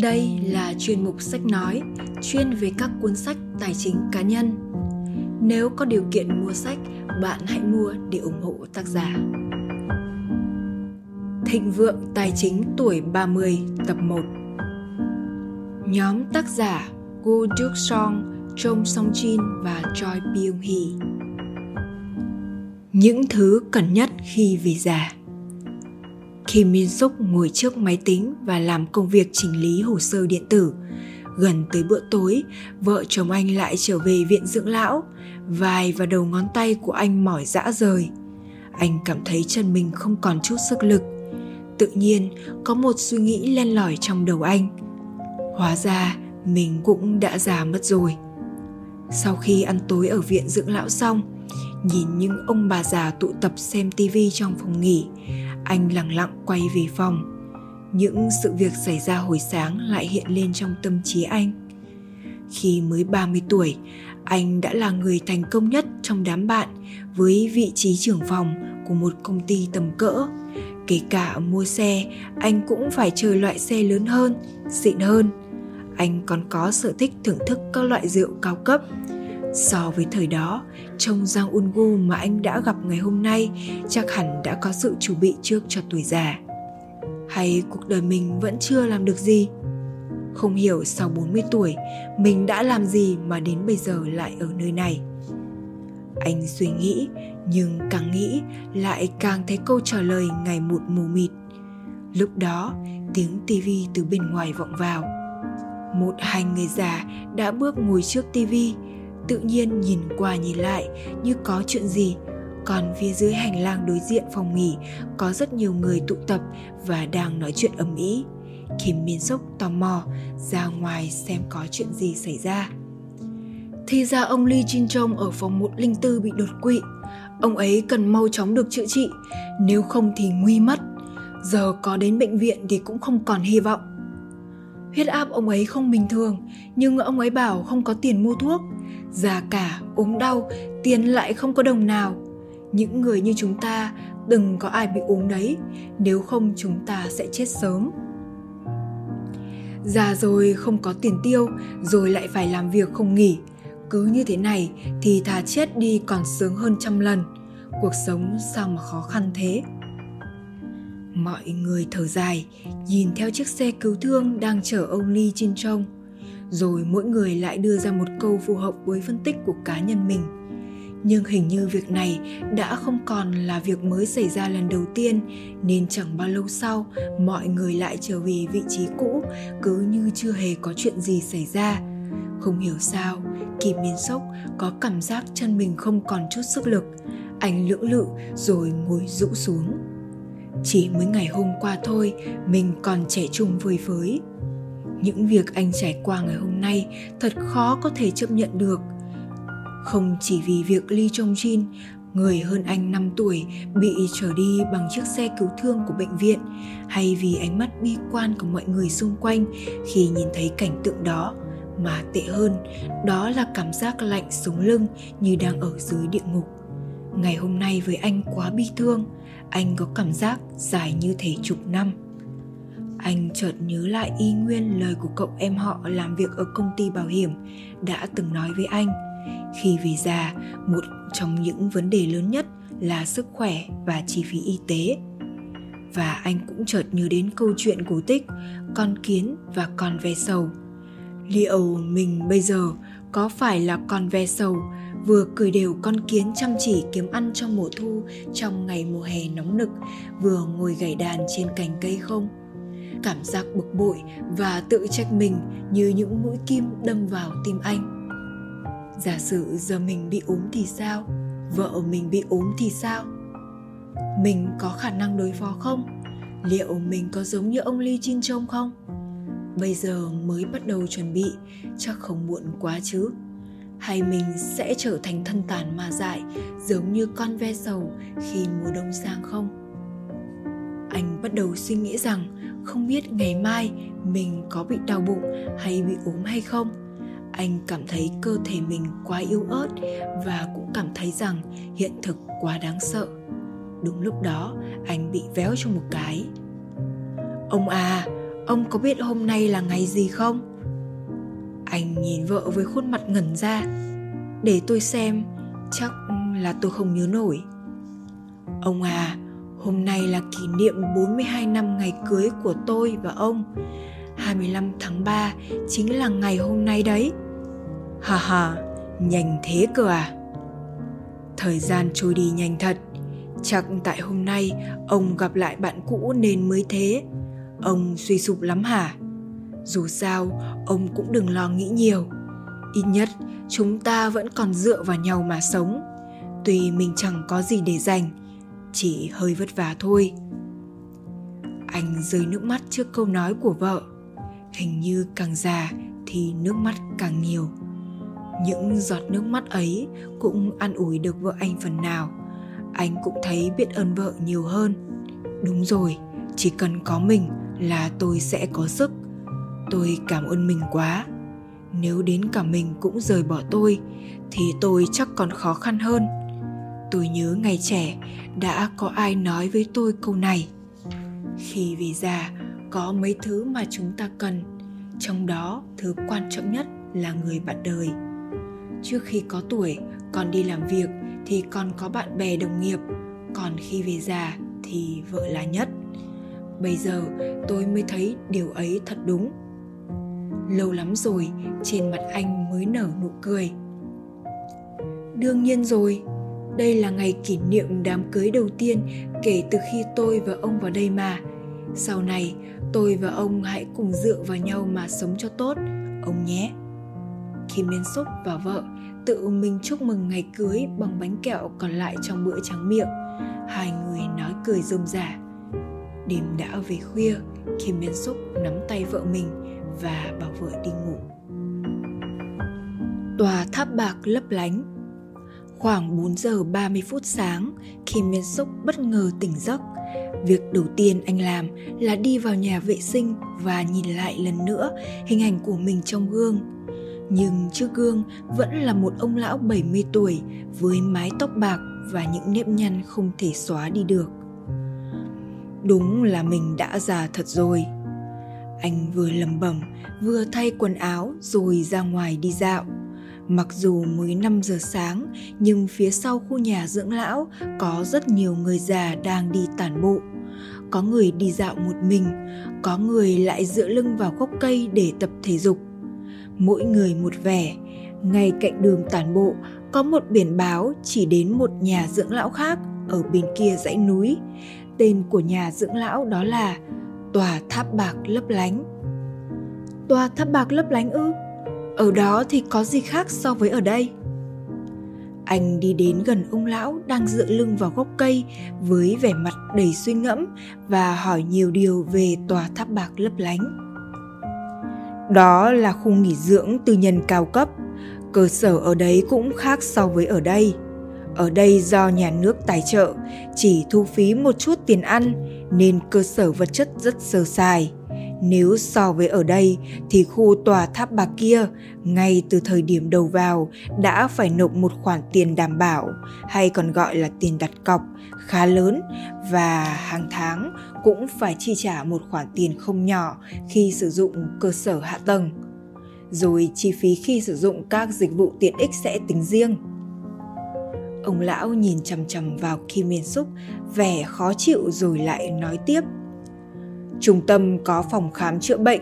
Đây là chuyên mục sách nói, chuyên về các cuốn sách tài chính cá nhân. Nếu có điều kiện mua sách, bạn hãy mua để ủng hộ tác giả. Thịnh vượng tài chính tuổi 30 tập 1 Nhóm tác giả Gu Duk Song, Chong Song Jin và Choi Byung Hee Những thứ cần nhất khi về già khi Min Suk ngồi trước máy tính và làm công việc chỉnh lý hồ sơ điện tử. Gần tới bữa tối, vợ chồng anh lại trở về viện dưỡng lão. Vai và đầu ngón tay của anh mỏi dã rời. Anh cảm thấy chân mình không còn chút sức lực. Tự nhiên, có một suy nghĩ len lỏi trong đầu anh. Hóa ra, mình cũng đã già mất rồi. Sau khi ăn tối ở viện dưỡng lão xong, nhìn những ông bà già tụ tập xem tivi trong phòng nghỉ, anh lặng lặng quay về phòng. Những sự việc xảy ra hồi sáng lại hiện lên trong tâm trí anh. Khi mới 30 tuổi, anh đã là người thành công nhất trong đám bạn với vị trí trưởng phòng của một công ty tầm cỡ. Kể cả mua xe, anh cũng phải chờ loại xe lớn hơn, xịn hơn. Anh còn có sở thích thưởng thức các loại rượu cao cấp, So với thời đó, trông Giang Ungu mà anh đã gặp ngày hôm nay chắc hẳn đã có sự chuẩn bị trước cho tuổi già. Hay cuộc đời mình vẫn chưa làm được gì? Không hiểu sau 40 tuổi, mình đã làm gì mà đến bây giờ lại ở nơi này. Anh suy nghĩ, nhưng càng nghĩ lại càng thấy câu trả lời ngày một mù mịt. Lúc đó, tiếng tivi từ bên ngoài vọng vào. Một hai người già đã bước ngồi trước tivi, tự nhiên nhìn qua nhìn lại như có chuyện gì còn phía dưới hành lang đối diện phòng nghỉ có rất nhiều người tụ tập và đang nói chuyện ầm ĩ kim miên sốc tò mò ra ngoài xem có chuyện gì xảy ra thì ra ông Lee Jin Chong ở phòng 104 bị đột quỵ. Ông ấy cần mau chóng được chữa trị, nếu không thì nguy mất. Giờ có đến bệnh viện thì cũng không còn hy vọng. Huyết áp ông ấy không bình thường, nhưng ông ấy bảo không có tiền mua thuốc già cả, ốm đau, tiền lại không có đồng nào. Những người như chúng ta đừng có ai bị ốm đấy, nếu không chúng ta sẽ chết sớm. Già rồi không có tiền tiêu, rồi lại phải làm việc không nghỉ. Cứ như thế này thì thà chết đi còn sướng hơn trăm lần. Cuộc sống sao mà khó khăn thế? Mọi người thở dài, nhìn theo chiếc xe cứu thương đang chở ông ly trên trông rồi mỗi người lại đưa ra một câu phù hợp với phân tích của cá nhân mình. Nhưng hình như việc này đã không còn là việc mới xảy ra lần đầu tiên, nên chẳng bao lâu sau, mọi người lại trở về vị trí cũ, cứ như chưa hề có chuyện gì xảy ra. Không hiểu sao kim miên sốc có cảm giác chân mình không còn chút sức lực. Anh lưỡng lự rồi ngồi rũ xuống. Chỉ mới ngày hôm qua thôi, mình còn trẻ trung vơi với những việc anh trải qua ngày hôm nay thật khó có thể chấp nhận được không chỉ vì việc ly Jong Jin, người hơn anh 5 tuổi, bị trở đi bằng chiếc xe cứu thương của bệnh viện, hay vì ánh mắt bi quan của mọi người xung quanh khi nhìn thấy cảnh tượng đó, mà tệ hơn, đó là cảm giác lạnh sống lưng như đang ở dưới địa ngục. Ngày hôm nay với anh quá bi thương, anh có cảm giác dài như thể chục năm anh chợt nhớ lại y nguyên lời của cậu em họ làm việc ở công ty bảo hiểm đã từng nói với anh. Khi về già, một trong những vấn đề lớn nhất là sức khỏe và chi phí y tế. Và anh cũng chợt nhớ đến câu chuyện cổ tích con kiến và con ve sầu liệu mình bây giờ có phải là con ve sầu vừa cười đều con kiến chăm chỉ kiếm ăn trong mùa thu trong ngày mùa hè nóng nực, vừa ngồi gảy đàn trên cành cây không? Cảm giác bực bội và tự trách mình như những mũi kim đâm vào tim anh. Giả sử giờ mình bị ốm thì sao? Vợ mình bị ốm thì sao? Mình có khả năng đối phó không? Liệu mình có giống như ông lee chin trông không? Bây giờ mới bắt đầu chuẩn bị, chắc không muộn quá chứ. Hay mình sẽ trở thành thân tàn mà dại, giống như con ve sầu khi mùa đông sang không? Anh bắt đầu suy nghĩ rằng không biết ngày mai mình có bị đau bụng hay bị ốm hay không. Anh cảm thấy cơ thể mình quá yếu ớt và cũng cảm thấy rằng hiện thực quá đáng sợ. Đúng lúc đó, anh bị véo trong một cái. Ông à ông có biết hôm nay là ngày gì không? Anh nhìn vợ với khuôn mặt ngẩn ra. Để tôi xem, chắc là tôi không nhớ nổi. Ông à hôm nay là kỷ niệm 42 năm ngày cưới của tôi và ông. 25 tháng 3 chính là ngày hôm nay đấy. Hà hà, nhanh thế cơ à? Thời gian trôi đi nhanh thật. Chắc tại hôm nay ông gặp lại bạn cũ nên mới thế. Ông suy sụp lắm hả? Dù sao, ông cũng đừng lo nghĩ nhiều. Ít nhất, chúng ta vẫn còn dựa vào nhau mà sống. Tuy mình chẳng có gì để dành chỉ hơi vất vả thôi. Anh rơi nước mắt trước câu nói của vợ. Hình như càng già thì nước mắt càng nhiều. Những giọt nước mắt ấy cũng an ủi được vợ anh phần nào. Anh cũng thấy biết ơn vợ nhiều hơn. Đúng rồi, chỉ cần có mình là tôi sẽ có sức. Tôi cảm ơn mình quá. Nếu đến cả mình cũng rời bỏ tôi, thì tôi chắc còn khó khăn hơn. Tôi nhớ ngày trẻ đã có ai nói với tôi câu này? Khi về già, có mấy thứ mà chúng ta cần. Trong đó, thứ quan trọng nhất là người bạn đời. Trước khi có tuổi còn đi làm việc thì còn có bạn bè đồng nghiệp. Còn khi về già thì vợ là nhất. Bây giờ, tôi mới thấy điều ấy thật đúng. Lâu lắm rồi, trên mặt anh mới nở nụ cười. Đương nhiên rồi đây là ngày kỷ niệm đám cưới đầu tiên kể từ khi tôi và ông vào đây mà sau này tôi và ông hãy cùng dựa vào nhau mà sống cho tốt ông nhé Kim Miên Xúc và vợ tự mình chúc mừng ngày cưới bằng bánh kẹo còn lại trong bữa trắng miệng. Hai người nói cười rôm rả. Đêm đã về khuya, Kim Miên Xúc nắm tay vợ mình và bảo vợ đi ngủ. Tòa tháp bạc lấp lánh Khoảng 4 giờ 30 phút sáng, Kim Miên Xúc bất ngờ tỉnh giấc. Việc đầu tiên anh làm là đi vào nhà vệ sinh và nhìn lại lần nữa hình ảnh của mình trong gương nhưng trước gương vẫn là một ông lão 70 tuổi với mái tóc bạc và những nếp nhăn không thể xóa đi được. Đúng là mình đã già thật rồi. Anh vừa lầm bẩm, vừa thay quần áo rồi ra ngoài đi dạo. Mặc dù mới 5 giờ sáng, nhưng phía sau khu nhà dưỡng lão có rất nhiều người già đang đi tản bộ. Có người đi dạo một mình, có người lại dựa lưng vào gốc cây để tập thể dục. Mỗi người một vẻ ngay cạnh đường tản bộ có một biển báo chỉ đến một nhà dưỡng lão khác ở bên kia dãy núi. Tên của nhà dưỡng lão đó là tòa tháp bạc lấp lánh. Tòa tháp bạc lấp lánh ư? Ở đó thì có gì khác so với ở đây anh đi đến gần ông lão đang dựa lưng vào gốc cây với vẻ mặt đầy suy ngẫm và hỏi nhiều điều về tòa tháp bạc lấp lánh đó là khu nghỉ dưỡng tư nhân cao cấp. Cơ sở ở đấy cũng khác so với ở đây. Ở đây do nhà nước tài trợ, chỉ thu phí một chút tiền ăn nên cơ sở vật chất rất sơ sài. Nếu so với ở đây thì khu tòa tháp bạc kia ngay từ thời điểm đầu vào đã phải nộp một khoản tiền đảm bảo hay còn gọi là tiền đặt cọc khá lớn và hàng tháng cũng phải chi trả một khoản tiền không nhỏ khi sử dụng cơ sở hạ tầng. Rồi chi phí khi sử dụng các dịch vụ tiện ích sẽ tính riêng. Ông lão nhìn chằm chằm vào Kim Miên Súc, vẻ khó chịu rồi lại nói tiếp. Trung tâm có phòng khám chữa bệnh,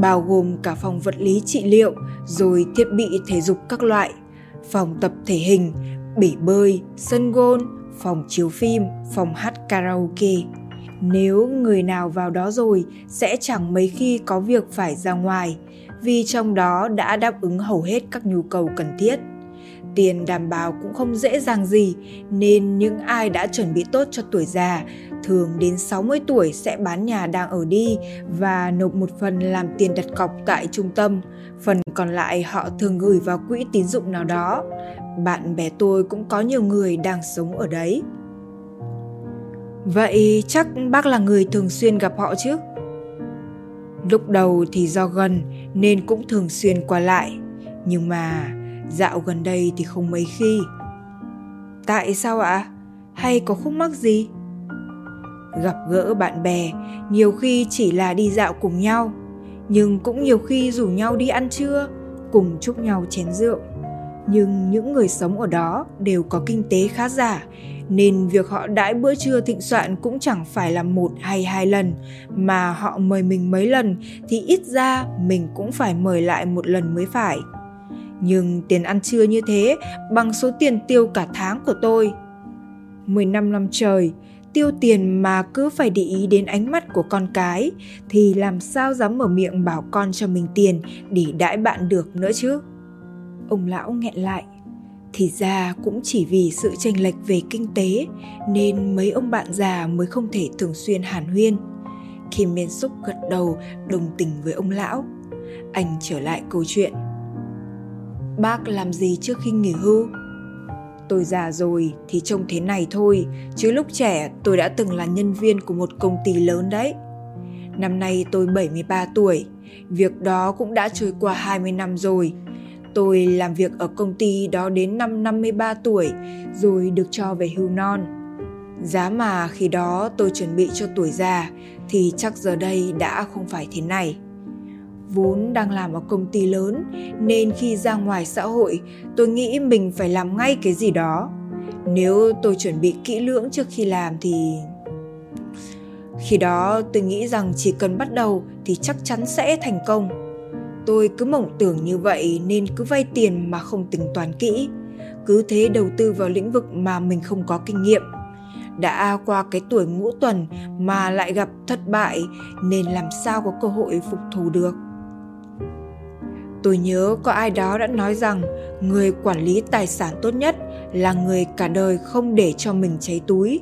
bao gồm cả phòng vật lý trị liệu, rồi thiết bị thể dục các loại, phòng tập thể hình, bể bơi, sân gôn, phòng chiếu phim, phòng hát karaoke. Nếu người nào vào đó rồi sẽ chẳng mấy khi có việc phải ra ngoài, vì trong đó đã đáp ứng hầu hết các nhu cầu cần thiết. Tiền đảm bảo cũng không dễ dàng gì, nên những ai đã chuẩn bị tốt cho tuổi già, thường đến 60 tuổi sẽ bán nhà đang ở đi và nộp một phần làm tiền đặt cọc tại trung tâm, phần còn lại họ thường gửi vào quỹ tín dụng nào đó. Bạn bè tôi cũng có nhiều người đang sống ở đấy. Vậy chắc bác là người thường xuyên gặp họ chứ? Lúc đầu thì do gần nên cũng thường xuyên qua lại, nhưng mà dạo gần đây thì không mấy khi. Tại sao ạ? Hay có khúc mắc gì? gặp gỡ bạn bè, nhiều khi chỉ là đi dạo cùng nhau, nhưng cũng nhiều khi rủ nhau đi ăn trưa, cùng chúc nhau chén rượu. Nhưng những người sống ở đó đều có kinh tế khá giả, nên việc họ đãi bữa trưa thịnh soạn cũng chẳng phải là một hay hai lần, mà họ mời mình mấy lần thì ít ra mình cũng phải mời lại một lần mới phải. Nhưng tiền ăn trưa như thế bằng số tiền tiêu cả tháng của tôi. 15 năm trời, tiêu tiền mà cứ phải để ý đến ánh mắt của con cái thì làm sao dám mở miệng bảo con cho mình tiền để đãi bạn được nữa chứ? Ông lão nghẹn lại. Thì ra cũng chỉ vì sự chênh lệch về kinh tế nên mấy ông bạn già mới không thể thường xuyên hàn huyên. Kim miên xúc gật đầu đồng tình với ông lão anh trở lại câu chuyện bác làm gì trước khi nghỉ hưu tôi già rồi thì trông thế này thôi, chứ lúc trẻ tôi đã từng là nhân viên của một công ty lớn đấy. Năm nay tôi 73 tuổi, việc đó cũng đã trôi qua 20 năm rồi. Tôi làm việc ở công ty đó đến năm 53 tuổi rồi được cho về hưu non. Giá mà khi đó tôi chuẩn bị cho tuổi già thì chắc giờ đây đã không phải thế này vốn đang làm ở công ty lớn, nên khi ra ngoài xã hội, tôi nghĩ mình phải làm ngay cái gì đó. Nếu tôi chuẩn bị kỹ lưỡng trước khi làm thì khi đó tôi nghĩ rằng chỉ cần bắt đầu thì chắc chắn sẽ thành công. Tôi cứ mộng tưởng như vậy nên cứ vay tiền mà không tính toán kỹ. Cứ thế đầu tư vào lĩnh vực mà mình không có kinh nghiệm. Đã qua cái tuổi ngũ tuần mà lại gặp thất bại, nên làm sao có cơ hội phục thù được? Tôi nhớ có ai đó đã nói rằng người quản lý tài sản tốt nhất là người cả đời không để cho mình cháy túi.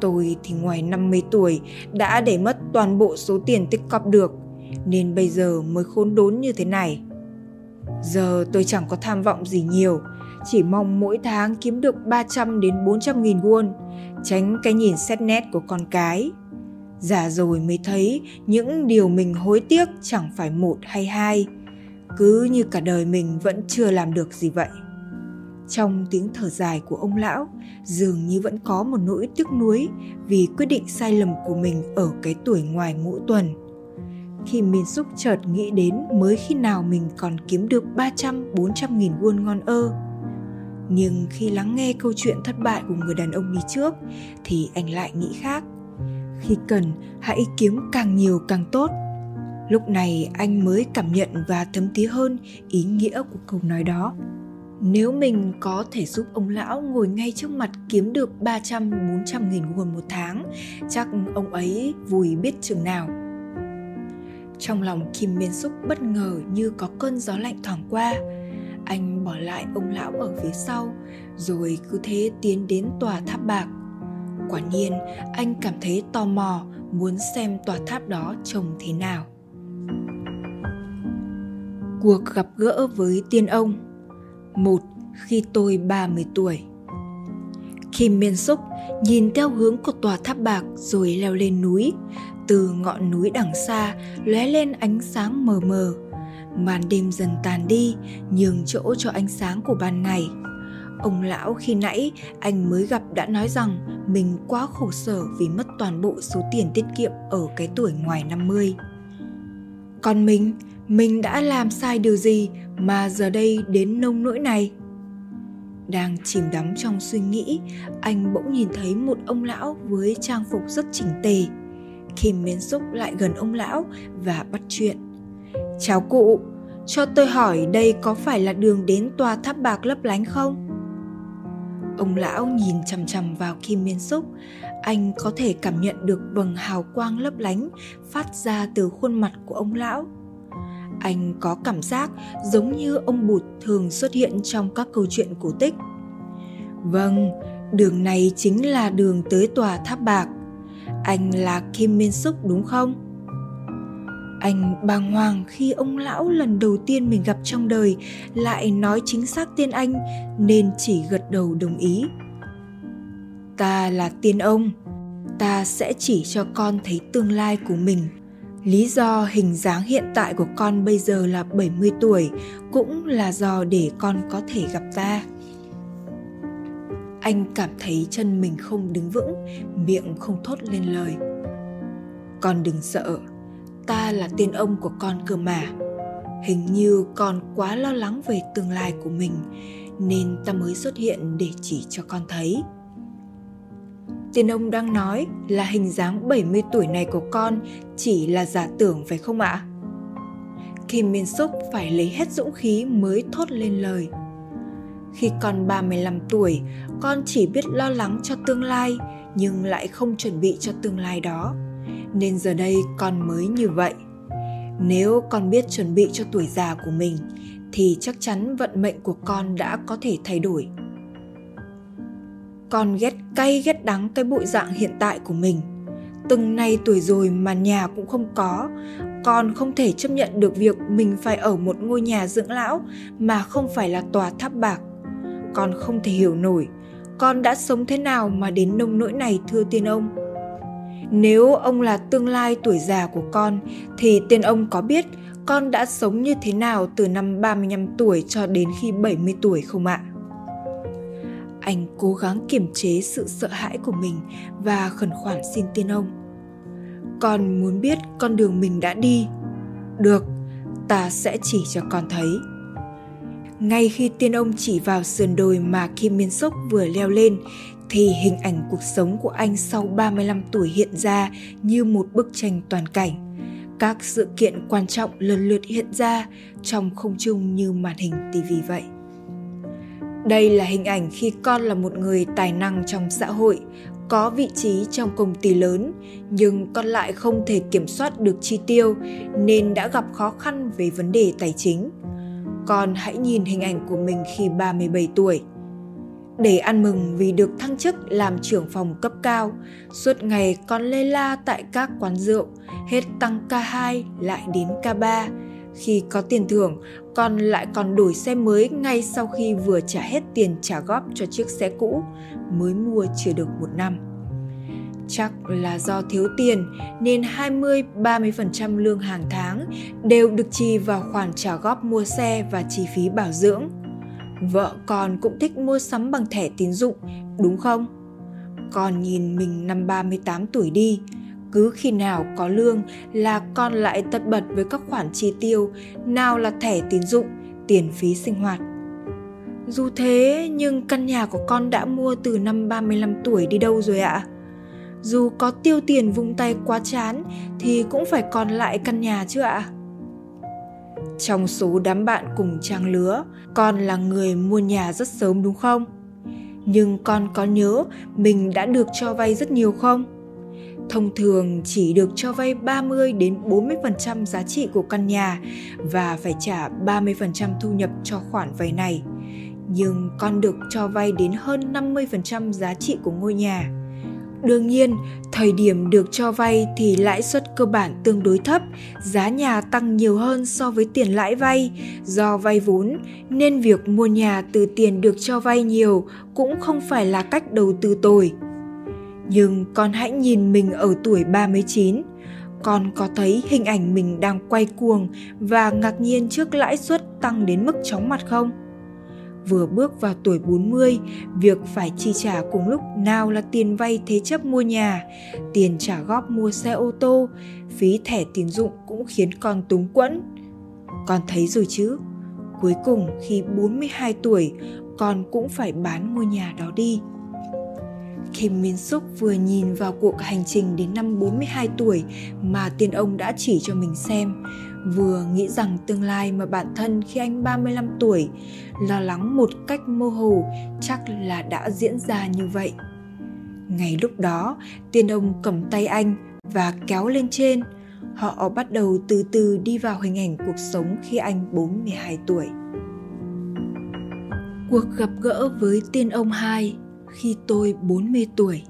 Tôi thì ngoài 50 tuổi đã để mất toàn bộ số tiền tích cóp được, nên bây giờ mới khốn đốn như thế này. Giờ tôi chẳng có tham vọng gì nhiều, chỉ mong mỗi tháng kiếm được 300 đến 400 nghìn won, tránh cái nhìn xét nét của con cái. Già rồi mới thấy những điều mình hối tiếc chẳng phải một hay hai, cứ như cả đời mình vẫn chưa làm được gì vậy trong tiếng thở dài của ông lão dường như vẫn có một nỗi tiếc nuối vì quyết định sai lầm của mình ở cái tuổi ngoài ngũ tuần. Khi Min xúc chợt nghĩ đến mới khi nào mình còn kiếm được 300-400 nghìn won ngon ơ. Nhưng khi lắng nghe câu chuyện thất bại của người đàn ông đi trước thì anh lại nghĩ khác. Khi cần, hãy kiếm càng nhiều càng tốt – Lúc này anh mới cảm nhận và thấm tí hơn ý nghĩa của câu nói đó. Nếu mình có thể giúp ông lão ngồi ngay trước mặt kiếm được 300-400 nghìn won một tháng, chắc ông ấy vui biết chừng nào. Trong lòng Kim Miên Súc bất ngờ như có cơn gió lạnh thoảng qua. Anh bỏ lại ông lão ở phía sau, rồi cứ thế tiến đến tòa tháp bạc. Quả nhiên, anh cảm thấy tò mò muốn xem tòa tháp đó trông thế nào. Cuộc gặp gỡ với tiên ông Một khi tôi 30 tuổi Kim Miên Súc nhìn theo hướng của tòa tháp bạc rồi leo lên núi. Từ ngọn núi đằng xa lóe lên ánh sáng mờ mờ. Màn đêm dần tàn đi, nhường chỗ cho ánh sáng của ban ngày. Ông lão khi nãy anh mới gặp đã nói rằng mình quá khổ sở vì mất toàn bộ số tiền tiết kiệm ở cái tuổi ngoài 50. Còn mình, mình đã làm sai điều gì mà giờ đây đến nông nỗi này? Đang chìm đắm trong suy nghĩ, anh bỗng nhìn thấy một ông lão với trang phục rất chỉnh tề. Kim miến xúc lại gần ông lão và bắt chuyện. Chào cụ, cho tôi hỏi đây có phải là đường đến tòa tháp bạc lấp lánh không? Ông lão nhìn chằm chằm vào kim miên xúc. Anh có thể cảm nhận được vầng hào quang lấp lánh phát ra từ khuôn mặt của ông lão anh có cảm giác giống như ông bụt thường xuất hiện trong các câu chuyện cổ tích. Vâng đường này chính là đường tới tòa tháp bạc. Anh là kim min súc đúng không? Anh bàng hoàng khi ông lão lần đầu tiên mình gặp trong đời lại nói chính xác tên anh nên chỉ gật đầu đồng ý. Ta là tiên ông, ta sẽ chỉ cho con thấy tương lai của mình. Lý do hình dáng hiện tại của con bây giờ là 70 tuổi cũng là do để con có thể gặp ta. anh cảm thấy chân mình không đứng vững, miệng không thốt lên lời. Con đừng sợ, ta là tiên ông của con cơ mà. Hình như con quá lo lắng về tương lai của mình, nên ta mới xuất hiện để chỉ cho con thấy. Tiên ông đang nói là hình dáng 70 tuổi này của con chỉ là giả tưởng phải không ạ? Kim Min Suk phải lấy hết dũng khí mới thốt lên lời. Khi con 35 tuổi, con chỉ biết lo lắng cho tương lai nhưng lại không chuẩn bị cho tương lai đó. Nên giờ đây con mới như vậy. Nếu con biết chuẩn bị cho tuổi già của mình thì chắc chắn vận mệnh của con đã có thể thay đổi. Con ghét cay ghét đắng cái bụi dạng hiện tại của mình. Từng nay tuổi rồi mà nhà cũng không có, con không thể chấp nhận được việc mình phải ở một ngôi nhà dưỡng lão mà không phải là tòa tháp bạc con không thể hiểu nổi con đã sống thế nào mà đến nông nỗi này thưa tiên ông nếu ông là tương lai tuổi già của con thì tiên ông có biết con đã sống như thế nào từ năm 35 tuổi cho đến khi 70 tuổi không ạ? Anh cố gắng kiềm chế sự sợ hãi của mình và khẩn khoản xin tiên ông. Con muốn biết con đường mình đã đi. Được, ta sẽ chỉ cho con thấy. Ngay khi tiên ông chỉ vào sườn đồi mà Kim Miên Sốc vừa leo lên, thì hình ảnh cuộc sống của anh sau 35 tuổi hiện ra như một bức tranh toàn cảnh. Các sự kiện quan trọng lần lượt hiện ra trong không trung như màn hình TV vậy. Đây là hình ảnh khi con là một người tài năng trong xã hội, có vị trí trong công ty lớn, nhưng con lại không thể kiểm soát được chi tiêu nên đã gặp khó khăn về vấn đề tài chính con hãy nhìn hình ảnh của mình khi 37 tuổi. Để ăn mừng vì được thăng chức làm trưởng phòng cấp cao, suốt ngày con lê la tại các quán rượu, hết tăng K2 lại đến K3. Khi có tiền thưởng, con lại còn đổi xe mới ngay sau khi vừa trả hết tiền trả góp cho chiếc xe cũ, mới mua chưa được một năm. Chắc là do thiếu tiền nên 20-30% lương hàng tháng đều được chi vào khoản trả góp mua xe và chi phí bảo dưỡng. Vợ con cũng thích mua sắm bằng thẻ tín dụng, đúng không? Con nhìn mình năm 38 tuổi đi, cứ khi nào có lương là con lại tất bật với các khoản chi tiêu, nào là thẻ tín dụng, tiền phí sinh hoạt. Dù thế nhưng căn nhà của con đã mua từ năm 35 tuổi đi đâu rồi ạ? À? dù có tiêu tiền vung tay quá chán thì cũng phải còn lại căn nhà chứ ạ trong số đám bạn cùng trang lứa con là người mua nhà rất sớm đúng không nhưng con có nhớ mình đã được cho vay rất nhiều không? Thông thường chỉ được cho vay 30 đến 40% giá trị của căn nhà và phải trả 30% thu nhập cho khoản vay này. Nhưng con được cho vay đến hơn 50% giá trị của ngôi nhà. Đương nhiên, thời điểm được cho vay thì lãi suất cơ bản tương đối thấp, giá nhà tăng nhiều hơn so với tiền lãi vay. Do vay vốn nên việc mua nhà từ tiền được cho vay nhiều cũng không phải là cách đầu tư tồi. Nhưng con hãy nhìn mình ở tuổi 39, con có thấy hình ảnh mình đang quay cuồng và ngạc nhiên trước lãi suất tăng đến mức chóng mặt không? vừa bước vào tuổi 40, việc phải chi trả cùng lúc nào là tiền vay thế chấp mua nhà, tiền trả góp mua xe ô tô, phí thẻ tín dụng cũng khiến con túng quẫn. Con thấy rồi chứ, cuối cùng khi 42 tuổi, con cũng phải bán ngôi nhà đó đi. Kim Min Suk vừa nhìn vào cuộc hành trình đến năm 42 tuổi mà tiên ông đã chỉ cho mình xem, vừa nghĩ rằng tương lai mà bản thân khi anh 35 tuổi lo lắng một cách mơ hồ chắc là đã diễn ra như vậy. Ngay lúc đó, tiên ông cầm tay anh và kéo lên trên. Họ bắt đầu từ từ đi vào hình ảnh cuộc sống khi anh 42 tuổi. Cuộc gặp gỡ với tiên ông hai khi tôi 40 tuổi.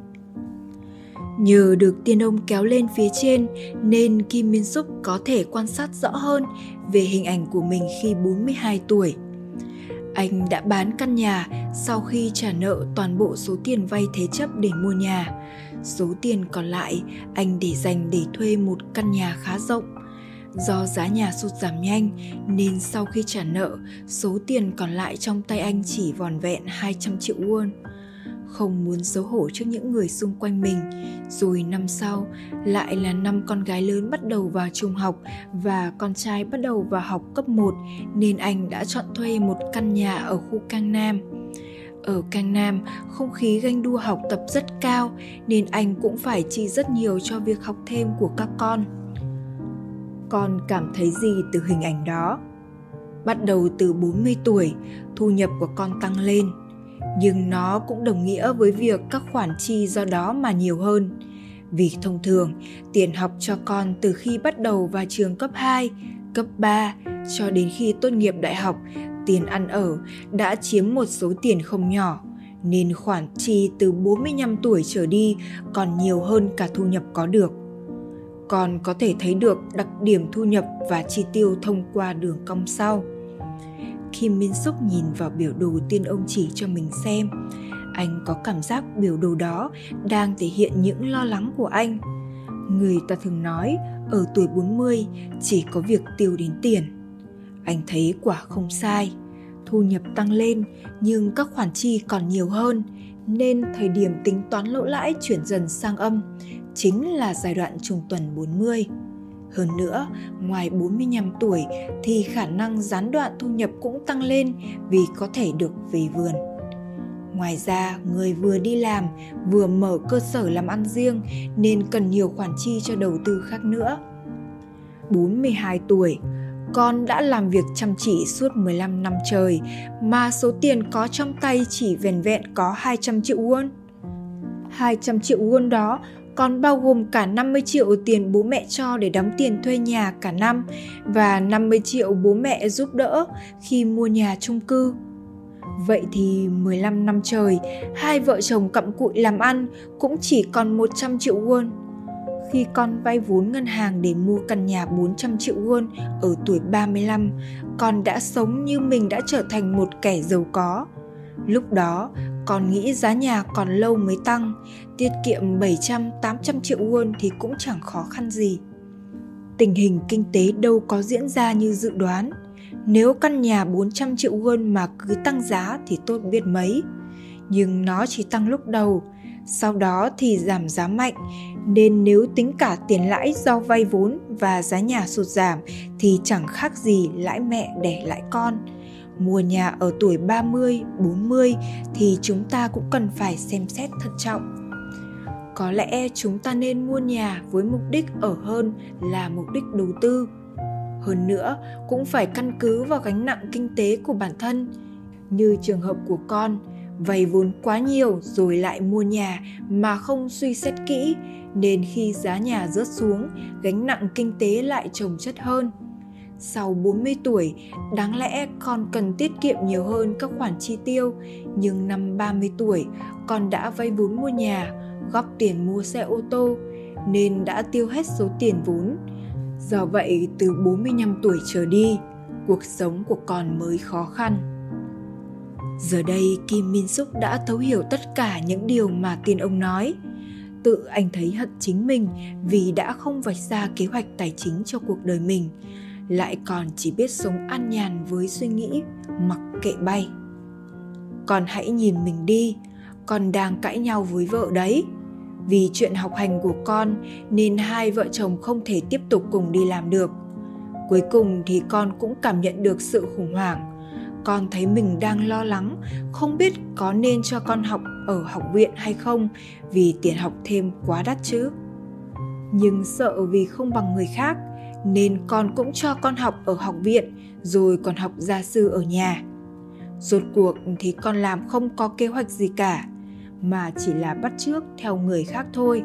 Nhờ được tiên ông kéo lên phía trên nên Kim Min Suk có thể quan sát rõ hơn về hình ảnh của mình khi 42 tuổi. Anh đã bán căn nhà sau khi trả nợ toàn bộ số tiền vay thế chấp để mua nhà. Số tiền còn lại anh để dành để thuê một căn nhà khá rộng. Do giá nhà sụt giảm nhanh nên sau khi trả nợ, số tiền còn lại trong tay anh chỉ vòn vẹn 200 triệu won không muốn xấu hổ trước những người xung quanh mình. Rồi năm sau lại là năm con gái lớn bắt đầu vào trung học và con trai bắt đầu vào học cấp 1 nên anh đã chọn thuê một căn nhà ở khu Cang Nam. Ở Cang Nam, không khí ganh đua học tập rất cao nên anh cũng phải chi rất nhiều cho việc học thêm của các con. Con cảm thấy gì từ hình ảnh đó? Bắt đầu từ 40 tuổi, thu nhập của con tăng lên – nhưng nó cũng đồng nghĩa với việc các khoản chi do đó mà nhiều hơn. Vì thông thường, tiền học cho con từ khi bắt đầu vào trường cấp 2, cấp 3 cho đến khi tốt nghiệp đại học, tiền ăn ở đã chiếm một số tiền không nhỏ, nên khoản chi từ 45 tuổi trở đi còn nhiều hơn cả thu nhập có được. Con có thể thấy được đặc điểm thu nhập và chi tiêu thông qua đường cong sau. Kim Min Suk nhìn vào biểu đồ tiên ông chỉ cho mình xem, anh có cảm giác biểu đồ đó đang thể hiện những lo lắng của anh. Người ta thường nói ở tuổi 40 chỉ có việc tiêu đến tiền. Anh thấy quả không sai, thu nhập tăng lên nhưng các khoản chi còn nhiều hơn nên thời điểm tính toán lỗ lãi chuyển dần sang âm chính là giai đoạn trung tuần 40. Hơn nữa, ngoài 45 tuổi thì khả năng gián đoạn thu nhập cũng tăng lên vì có thể được về vườn. Ngoài ra, người vừa đi làm, vừa mở cơ sở làm ăn riêng nên cần nhiều khoản chi cho đầu tư khác nữa. 42 tuổi, con đã làm việc chăm chỉ suốt 15 năm trời mà số tiền có trong tay chỉ vẹn vẹn có 200 triệu won. 200 triệu won đó còn bao gồm cả 50 triệu tiền bố mẹ cho để đóng tiền thuê nhà cả năm và 50 triệu bố mẹ giúp đỡ khi mua nhà chung cư. Vậy thì 15 năm trời, hai vợ chồng cặm cụi làm ăn cũng chỉ còn 100 triệu won. Khi con vay vốn ngân hàng để mua căn nhà 400 triệu won ở tuổi 35, con đã sống như mình đã trở thành một kẻ giàu có. Lúc đó, còn nghĩ giá nhà còn lâu mới tăng, tiết kiệm 700-800 triệu won thì cũng chẳng khó khăn gì. Tình hình kinh tế đâu có diễn ra như dự đoán. Nếu căn nhà 400 triệu won mà cứ tăng giá thì tốt biết mấy. Nhưng nó chỉ tăng lúc đầu, sau đó thì giảm giá mạnh, nên nếu tính cả tiền lãi do vay vốn và giá nhà sụt giảm thì chẳng khác gì lãi mẹ đẻ lãi con – mua nhà ở tuổi 30, 40 thì chúng ta cũng cần phải xem xét thận trọng. Có lẽ chúng ta nên mua nhà với mục đích ở hơn là mục đích đầu tư. Hơn nữa, cũng phải căn cứ vào gánh nặng kinh tế của bản thân. Như trường hợp của con, vay vốn quá nhiều rồi lại mua nhà mà không suy xét kỹ nên khi giá nhà rớt xuống, gánh nặng kinh tế lại chồng chất hơn sau 40 tuổi, đáng lẽ con cần tiết kiệm nhiều hơn các khoản chi tiêu, nhưng năm 30 tuổi, con đã vay vốn mua nhà, góp tiền mua xe ô tô, nên đã tiêu hết số tiền vốn. Do vậy, từ 45 tuổi trở đi, cuộc sống của con mới khó khăn. Giờ đây, Kim Min Suk đã thấu hiểu tất cả những điều mà tiên ông nói. Tự anh thấy hận chính mình vì đã không vạch ra kế hoạch tài chính cho cuộc đời mình, lại còn chỉ biết sống an nhàn với suy nghĩ, mặc kệ bay. Con hãy nhìn mình đi, con đang cãi nhau với vợ đấy. Vì chuyện học hành của con nên hai vợ chồng không thể tiếp tục cùng đi làm được. Cuối cùng thì con cũng cảm nhận được sự khủng hoảng. Con thấy mình đang lo lắng, không biết có nên cho con học ở học viện hay không, vì tiền học thêm quá đắt chứ. Nhưng sợ vì không bằng người khác nên con cũng cho con học ở học viện rồi còn học gia sư ở nhà. Rốt cuộc thì con làm không có kế hoạch gì cả, mà chỉ là bắt chước theo người khác thôi.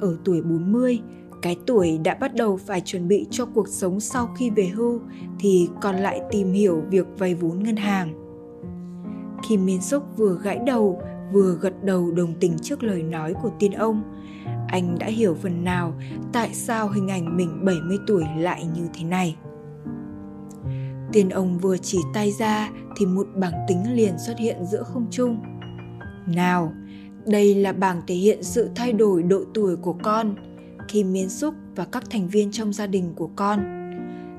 Ở tuổi 40, cái tuổi đã bắt đầu phải chuẩn bị cho cuộc sống sau khi về hưu thì còn lại tìm hiểu việc vay vốn ngân hàng. Kim Miên Súc vừa gãi đầu vừa gật đầu đồng tình trước lời nói của tiên ông anh đã hiểu phần nào tại sao hình ảnh mình 70 tuổi lại như thế này. Tiên ông vừa chỉ tay ra thì một bảng tính liền xuất hiện giữa không trung. Nào, đây là bảng thể hiện sự thay đổi độ tuổi của con khi miến xúc và các thành viên trong gia đình của con.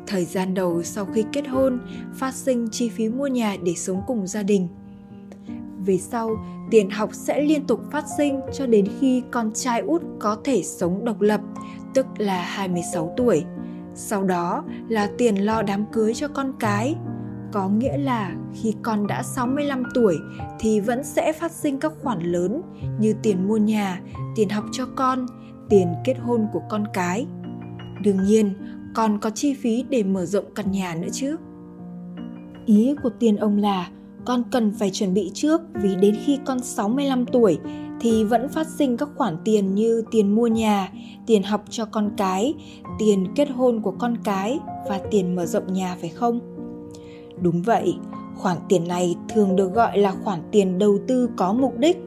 Thời gian đầu sau khi kết hôn, phát sinh chi phí mua nhà để sống cùng gia đình về sau tiền học sẽ liên tục phát sinh cho đến khi con trai út có thể sống độc lập, tức là 26 tuổi. Sau đó là tiền lo đám cưới cho con cái. Có nghĩa là khi con đã 65 tuổi thì vẫn sẽ phát sinh các khoản lớn như tiền mua nhà, tiền học cho con, tiền kết hôn của con cái. Đương nhiên, còn có chi phí để mở rộng căn nhà nữa chứ. Ý của tiền ông là con cần phải chuẩn bị trước vì đến khi con 65 tuổi thì vẫn phát sinh các khoản tiền như tiền mua nhà, tiền học cho con cái, tiền kết hôn của con cái và tiền mở rộng nhà phải không? Đúng vậy, khoản tiền này thường được gọi là khoản tiền đầu tư có mục đích.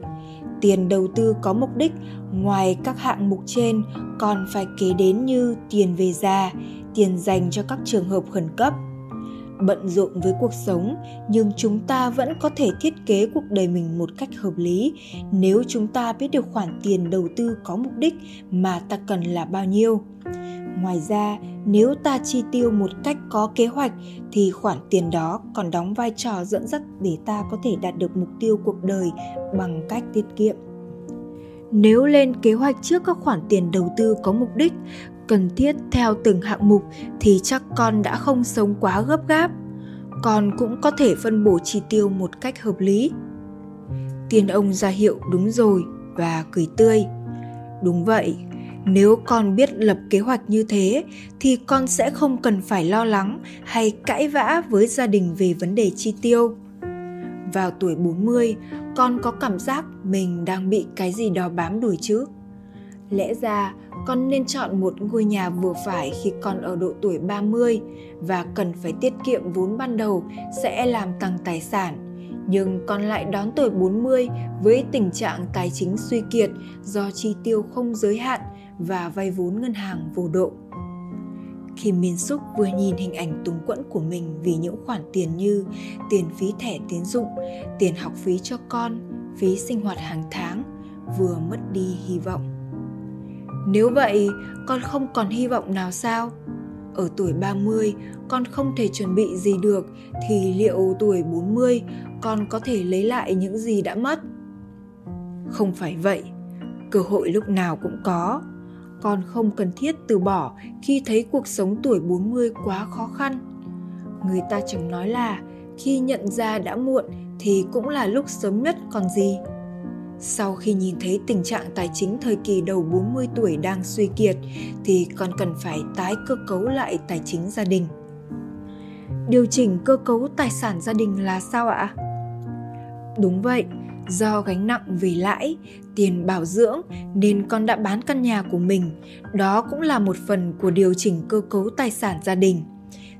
Tiền đầu tư có mục đích ngoài các hạng mục trên còn phải kể đến như tiền về già, tiền dành cho các trường hợp khẩn cấp, bận rộn với cuộc sống, nhưng chúng ta vẫn có thể thiết kế cuộc đời mình một cách hợp lý. Nếu chúng ta biết được khoản tiền đầu tư có mục đích mà ta cần là bao nhiêu. Ngoài ra, nếu ta chi tiêu một cách có kế hoạch, thì khoản tiền đó còn đóng vai trò dẫn dắt để ta có thể đạt được mục tiêu cuộc đời bằng cách tiết kiệm. Nếu lên kế hoạch trước các khoản tiền đầu tư có mục đích cần thiết theo từng hạng mục thì chắc con đã không sống quá gấp gáp con cũng có thể phân bổ chi tiêu một cách hợp lý tiên ông ra hiệu đúng rồi và cười tươi đúng vậy nếu con biết lập kế hoạch như thế thì con sẽ không cần phải lo lắng hay cãi vã với gia đình về vấn đề chi tiêu. Vào tuổi 40, con có cảm giác mình đang bị cái gì đó bám đuổi chứ? Lẽ ra con nên chọn một ngôi nhà vừa phải khi con ở độ tuổi 30 và cần phải tiết kiệm vốn ban đầu sẽ làm tăng tài sản. Nhưng con lại đón tuổi 40 với tình trạng tài chính suy kiệt do chi tiêu không giới hạn và vay vốn ngân hàng vô độ. Khi Miên xúc vừa nhìn hình ảnh túng quẫn của mình vì những khoản tiền như tiền phí thẻ tín dụng, tiền học phí cho con, phí sinh hoạt hàng tháng, vừa mất đi hy vọng. Nếu vậy, con không còn hy vọng nào sao? Ở tuổi 30, con không thể chuẩn bị gì được thì liệu tuổi 40 con có thể lấy lại những gì đã mất? Không phải vậy, cơ hội lúc nào cũng có. Con không cần thiết từ bỏ khi thấy cuộc sống tuổi 40 quá khó khăn. Người ta chẳng nói là khi nhận ra đã muộn thì cũng là lúc sớm nhất còn gì. Sau khi nhìn thấy tình trạng tài chính thời kỳ đầu 40 tuổi đang suy kiệt thì còn cần phải tái cơ cấu lại tài chính gia đình. Điều chỉnh cơ cấu tài sản gia đình là sao ạ? Đúng vậy, do gánh nặng về lãi, tiền bảo dưỡng nên con đã bán căn nhà của mình. Đó cũng là một phần của điều chỉnh cơ cấu tài sản gia đình.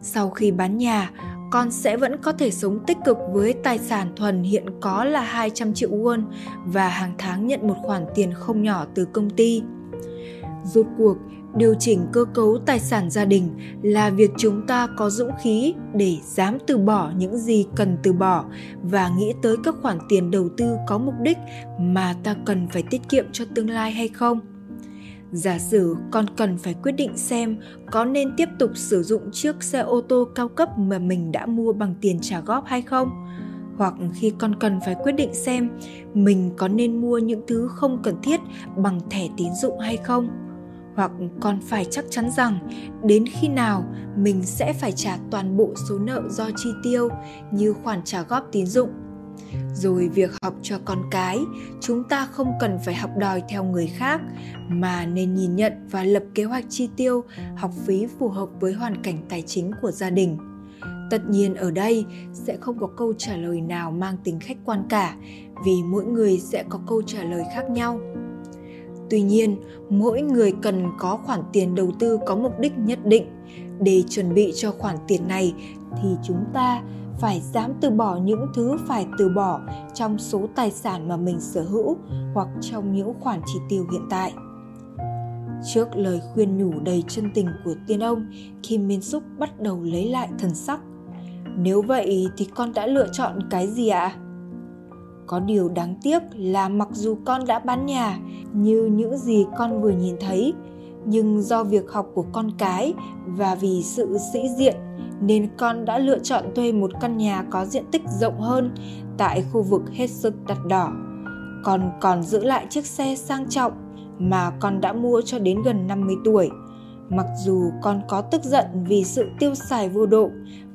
Sau khi bán nhà, con sẽ vẫn có thể sống tích cực với tài sản thuần hiện có là 200 triệu won và hàng tháng nhận một khoản tiền không nhỏ từ công ty. Rốt cuộc, điều chỉnh cơ cấu tài sản gia đình là việc chúng ta có dũng khí để dám từ bỏ những gì cần từ bỏ và nghĩ tới các khoản tiền đầu tư có mục đích mà ta cần phải tiết kiệm cho tương lai hay không Giả sử con cần phải quyết định xem có nên tiếp tục sử dụng chiếc xe ô tô cao cấp mà mình đã mua bằng tiền trả góp hay không, hoặc khi con cần phải quyết định xem mình có nên mua những thứ không cần thiết bằng thẻ tín dụng hay không, hoặc con phải chắc chắn rằng đến khi nào mình sẽ phải trả toàn bộ số nợ do chi tiêu như khoản trả góp tín dụng rồi việc học cho con cái, chúng ta không cần phải học đòi theo người khác, mà nên nhìn nhận và lập kế hoạch chi tiêu, học phí phù hợp với hoàn cảnh tài chính của gia đình. Tất nhiên ở đây sẽ không có câu trả lời nào mang tính khách quan cả, vì mỗi người sẽ có câu trả lời khác nhau. Tuy nhiên, mỗi người cần có khoản tiền đầu tư có mục đích nhất định. Để chuẩn bị cho khoản tiền này thì chúng ta phải dám từ bỏ những thứ phải từ bỏ trong số tài sản mà mình sở hữu hoặc trong những khoản chi tiêu hiện tại. Trước lời khuyên nhủ đầy chân tình của tiên ông, Kim Min Suk bắt đầu lấy lại thần sắc. Nếu vậy thì con đã lựa chọn cái gì ạ? À? Có điều đáng tiếc là mặc dù con đã bán nhà như những gì con vừa nhìn thấy, nhưng do việc học của con cái và vì sự sĩ diện nên con đã lựa chọn thuê một căn nhà có diện tích rộng hơn tại khu vực hết sức đắt đỏ. Con còn giữ lại chiếc xe sang trọng mà con đã mua cho đến gần 50 tuổi. Mặc dù con có tức giận vì sự tiêu xài vô độ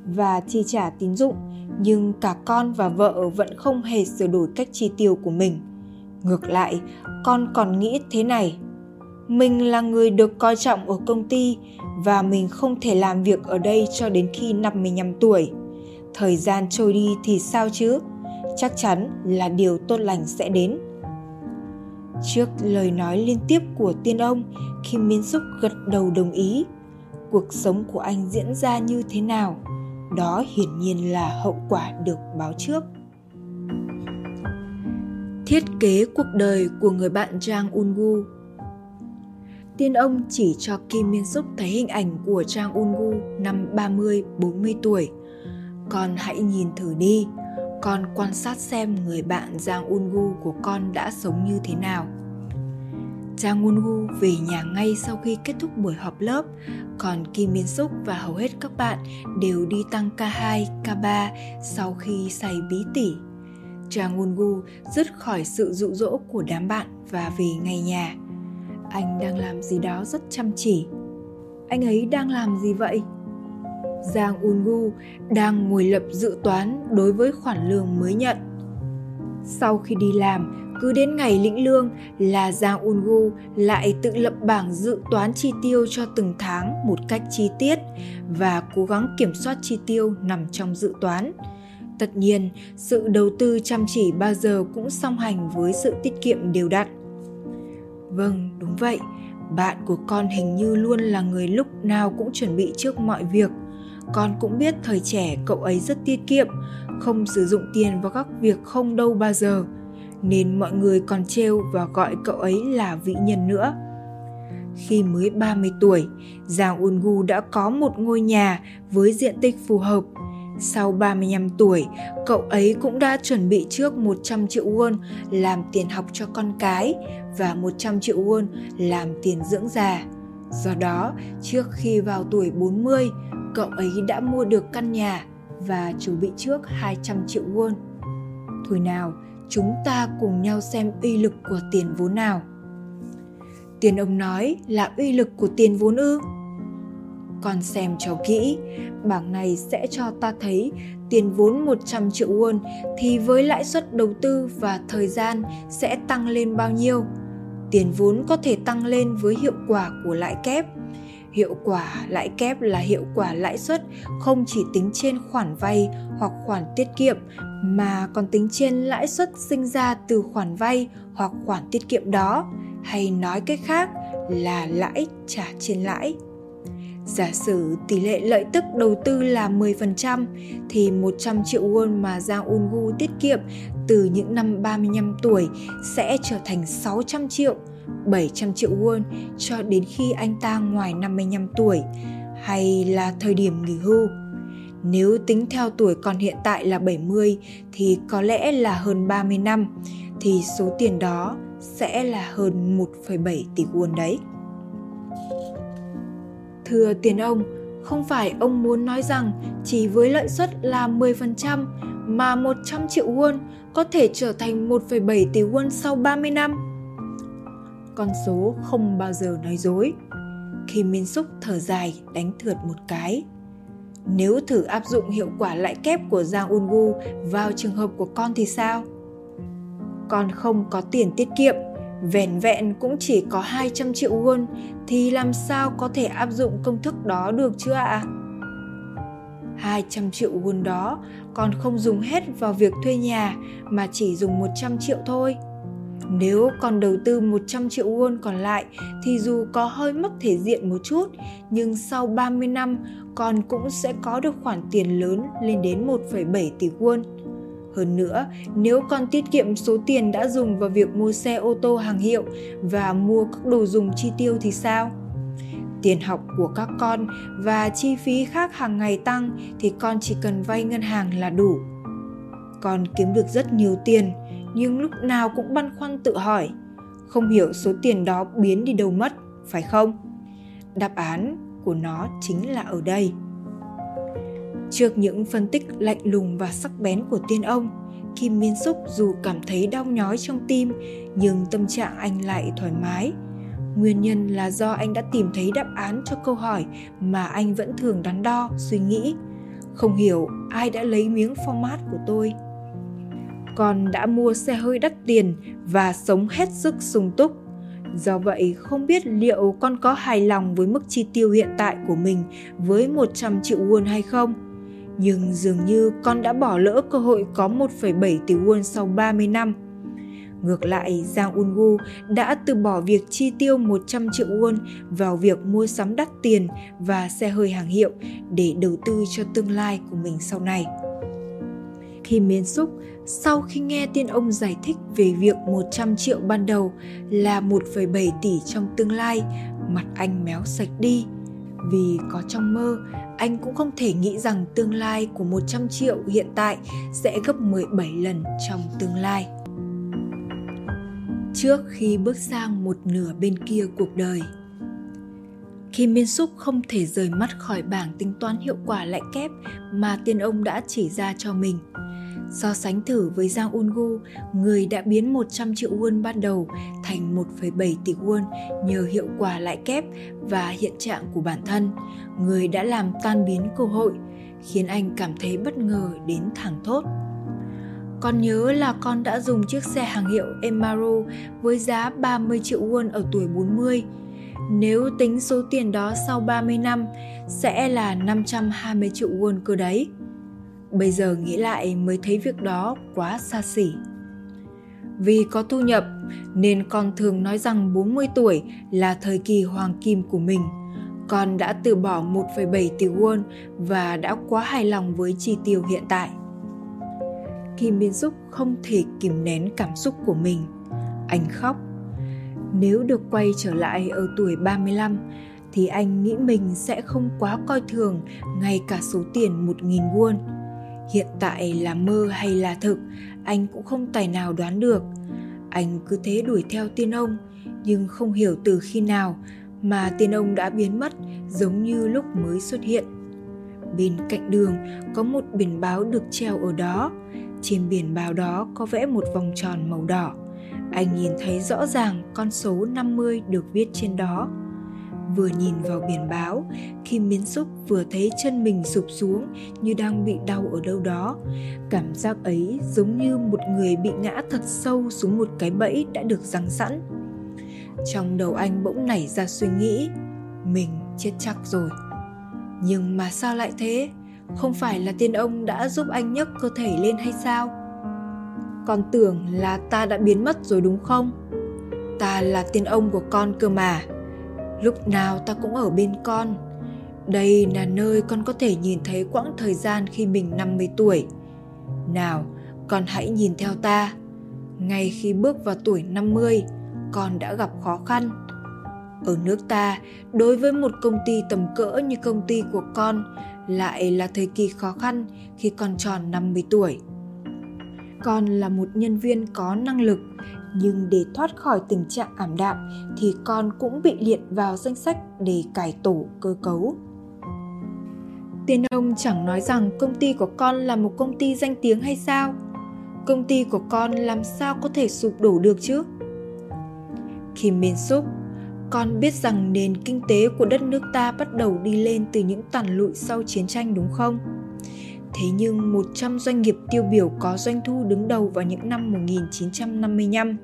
và chi trả tín dụng, nhưng cả con và vợ vẫn không hề sửa đổi cách chi tiêu của mình. Ngược lại, con còn nghĩ thế này. Mình là người được coi trọng ở công ty và mình không thể làm việc ở đây cho đến khi 55 tuổi. Thời gian trôi đi thì sao chứ? Chắc chắn là điều tốt lành sẽ đến. Trước lời nói liên tiếp của tiên ông, Kim Miên Súc gật đầu đồng ý. Cuộc sống của anh diễn ra như thế nào? Đó hiển nhiên là hậu quả được báo trước. Thiết kế cuộc đời của người bạn Jang Ungu Tiên ông chỉ cho Kim Miên Súc thấy hình ảnh của Trang Ungu năm 30-40 tuổi. Con hãy nhìn thử đi, con quan sát xem người bạn Giang Ungu của con đã sống như thế nào. Jang Ungu về nhà ngay sau khi kết thúc buổi họp lớp, còn Kim Miên Súc và hầu hết các bạn đều đi tăng K2, K3 sau khi say bí tỉ. Jang Ungu dứt khỏi sự dụ dỗ của đám bạn và về ngay nhà. Anh đang làm gì đó rất chăm chỉ. Anh ấy đang làm gì vậy? Giang Ungu đang ngồi lập dự toán đối với khoản lương mới nhận. Sau khi đi làm, cứ đến ngày lĩnh lương là Giang Ungu lại tự lập bảng dự toán chi tiêu cho từng tháng một cách chi tiết và cố gắng kiểm soát chi tiêu nằm trong dự toán. Tất nhiên, sự đầu tư chăm chỉ bao giờ cũng song hành với sự tiết kiệm đều đặn. Vâng, đúng vậy, bạn của con hình như luôn là người lúc nào cũng chuẩn bị trước mọi việc. Con cũng biết thời trẻ cậu ấy rất tiết kiệm, không sử dụng tiền vào các việc không đâu bao giờ nên mọi người còn trêu và gọi cậu ấy là vị nhân nữa. Khi mới 30 tuổi, Giang Ungu đã có một ngôi nhà với diện tích phù hợp. Sau 35 tuổi, cậu ấy cũng đã chuẩn bị trước 100 triệu won làm tiền học cho con cái và 100 triệu won làm tiền dưỡng già. Do đó, trước khi vào tuổi 40, cậu ấy đã mua được căn nhà và chuẩn bị trước 200 triệu won. Thôi nào, chúng ta cùng nhau xem uy lực của tiền vốn nào. Tiền ông nói là uy lực của tiền vốn ư? Con xem cho kỹ, bảng này sẽ cho ta thấy tiền vốn 100 triệu won thì với lãi suất đầu tư và thời gian sẽ tăng lên bao nhiêu? Tiền vốn có thể tăng lên với hiệu quả của lãi kép. Hiệu quả lãi kép là hiệu quả lãi suất không chỉ tính trên khoản vay hoặc khoản tiết kiệm mà còn tính trên lãi suất sinh ra từ khoản vay hoặc khoản tiết kiệm đó, hay nói cách khác là lãi trả trên lãi. Giả sử tỷ lệ lợi tức đầu tư là 10% thì 100 triệu won mà Giang Ungu tiết kiệm từ những năm 35 tuổi sẽ trở thành 600 triệu, 700 triệu won cho đến khi anh ta ngoài 55 tuổi hay là thời điểm nghỉ hưu. Nếu tính theo tuổi còn hiện tại là 70 thì có lẽ là hơn 30 năm thì số tiền đó sẽ là hơn 1,7 tỷ won đấy. Thưa tiền ông, không phải ông muốn nói rằng chỉ với lợi suất là 10% mà 100 triệu won có thể trở thành 1,7 tỷ won sau 30 năm. Con số không bao giờ nói dối. Khi Min Súc thở dài đánh thượt một cái, nếu thử áp dụng hiệu quả lãi kép của Giang Ungu vào trường hợp của con thì sao? Con không có tiền tiết kiệm, vẻn vẹn cũng chỉ có 200 triệu won thì làm sao có thể áp dụng công thức đó được chưa ạ? À? 200 triệu won đó còn không dùng hết vào việc thuê nhà mà chỉ dùng 100 triệu thôi. Nếu còn đầu tư 100 triệu won còn lại thì dù có hơi mất thể diện một chút, nhưng sau 30 năm con cũng sẽ có được khoản tiền lớn lên đến 1,7 tỷ won. Hơn nữa, nếu con tiết kiệm số tiền đã dùng vào việc mua xe ô tô hàng hiệu và mua các đồ dùng chi tiêu thì sao? Tiền học của các con và chi phí khác hàng ngày tăng thì con chỉ cần vay ngân hàng là đủ. Con kiếm được rất nhiều tiền, nhưng lúc nào cũng băn khoăn tự hỏi không hiểu số tiền đó biến đi đâu mất phải không đáp án của nó chính là ở đây Trước những phân tích lạnh lùng và sắc bén của tiên ông, Kim Miên Súc dù cảm thấy đau nhói trong tim, nhưng tâm trạng anh lại thoải mái. Nguyên nhân là do anh đã tìm thấy đáp án cho câu hỏi mà anh vẫn thường đắn đo, suy nghĩ. Không hiểu ai đã lấy miếng format của tôi. Con đã mua xe hơi đắt tiền và sống hết sức sung túc. Do vậy, không biết liệu con có hài lòng với mức chi tiêu hiện tại của mình với 100 triệu won hay không? Nhưng dường như con đã bỏ lỡ cơ hội có 1,7 tỷ won sau 30 năm. Ngược lại, Giang Ungu đã từ bỏ việc chi tiêu 100 triệu won vào việc mua sắm đắt tiền và xe hơi hàng hiệu để đầu tư cho tương lai của mình sau này. Khi Miến Xúc, sau khi nghe tiên ông giải thích về việc 100 triệu ban đầu là 1,7 tỷ trong tương lai, mặt anh méo sạch đi. Vì có trong mơ, anh cũng không thể nghĩ rằng tương lai của 100 triệu hiện tại sẽ gấp 17 lần trong tương lai. Trước khi bước sang một nửa bên kia cuộc đời, khi Miên Súc không thể rời mắt khỏi bảng tính toán hiệu quả lãi kép mà tiên ông đã chỉ ra cho mình. So sánh thử với Giang Ungu, người đã biến 100 triệu won ban đầu thành 1,7 tỷ won nhờ hiệu quả lãi kép và hiện trạng của bản thân, người đã làm tan biến cơ hội, khiến anh cảm thấy bất ngờ đến thẳng thốt. Con nhớ là con đã dùng chiếc xe hàng hiệu Emaro với giá 30 triệu won ở tuổi 40. Nếu tính số tiền đó sau 30 năm sẽ là 520 triệu won cơ đấy. Bây giờ nghĩ lại mới thấy việc đó quá xa xỉ. Vì có thu nhập nên con thường nói rằng 40 tuổi là thời kỳ hoàng kim của mình. Con đã từ bỏ 1,7 tỷ won và đã quá hài lòng với chi tiêu hiện tại. Kim Miên Súc không thể kìm nén cảm xúc của mình. Anh khóc. Nếu được quay trở lại ở tuổi 35 thì anh nghĩ mình sẽ không quá coi thường ngay cả số tiền 1.000 won. Hiện tại là mơ hay là thực, anh cũng không tài nào đoán được. Anh cứ thế đuổi theo tiên ông, nhưng không hiểu từ khi nào mà tiên ông đã biến mất giống như lúc mới xuất hiện. Bên cạnh đường có một biển báo được treo ở đó. Trên biển báo đó có vẽ một vòng tròn màu đỏ anh nhìn thấy rõ ràng con số 50 được viết trên đó. Vừa nhìn vào biển báo, khi miến xúc vừa thấy chân mình sụp xuống như đang bị đau ở đâu đó, cảm giác ấy giống như một người bị ngã thật sâu xuống một cái bẫy đã được răng sẵn. Trong đầu anh bỗng nảy ra suy nghĩ, mình chết chắc rồi. Nhưng mà sao lại thế? Không phải là tiên ông đã giúp anh nhấc cơ thể lên hay sao? Con tưởng là ta đã biến mất rồi đúng không ta là tiên ông của con cơ mà lúc nào ta cũng ở bên con. Đây là nơi con có thể nhìn thấy quãng thời gian khi mình 50 tuổi. Nào, con hãy nhìn theo ta. Ngay khi bước vào tuổi 50, con đã gặp khó khăn. Ở nước ta, đối với một công ty tầm cỡ như công ty của con, lại là thời kỳ khó khăn khi con tròn 50 tuổi. Con là một nhân viên có năng lực nhưng để thoát khỏi tình trạng ảm đạm thì con cũng bị liệt vào danh sách để cải tổ cơ cấu. Tiên ông chẳng nói rằng công ty của con là một công ty danh tiếng hay sao? Công ty của con làm sao có thể sụp đổ được chứ? Kim Min Suk, con biết rằng nền kinh tế của đất nước ta bắt đầu đi lên từ những tàn lụi sau chiến tranh đúng không? Thế nhưng 100 doanh nghiệp tiêu biểu có doanh thu đứng đầu vào những năm 1955.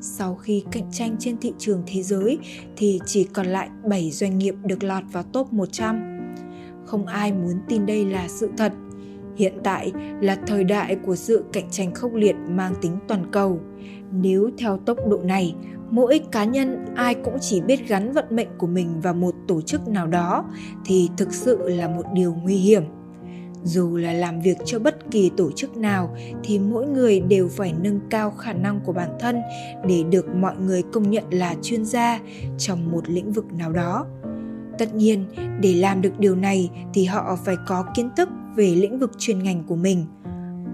Sau khi cạnh tranh trên thị trường thế giới thì chỉ còn lại 7 doanh nghiệp được lọt vào top 100. Không ai muốn tin đây là sự thật. Hiện tại là thời đại của sự cạnh tranh khốc liệt mang tính toàn cầu. Nếu theo tốc độ này, mỗi cá nhân ai cũng chỉ biết gắn vận mệnh của mình vào một tổ chức nào đó thì thực sự là một điều nguy hiểm dù là làm việc cho bất kỳ tổ chức nào, thì mỗi người đều phải nâng cao khả năng của bản thân để được mọi người công nhận là chuyên gia trong một lĩnh vực nào đó. Tất nhiên, để làm được điều này thì họ phải có kiến thức về lĩnh vực chuyên ngành của mình.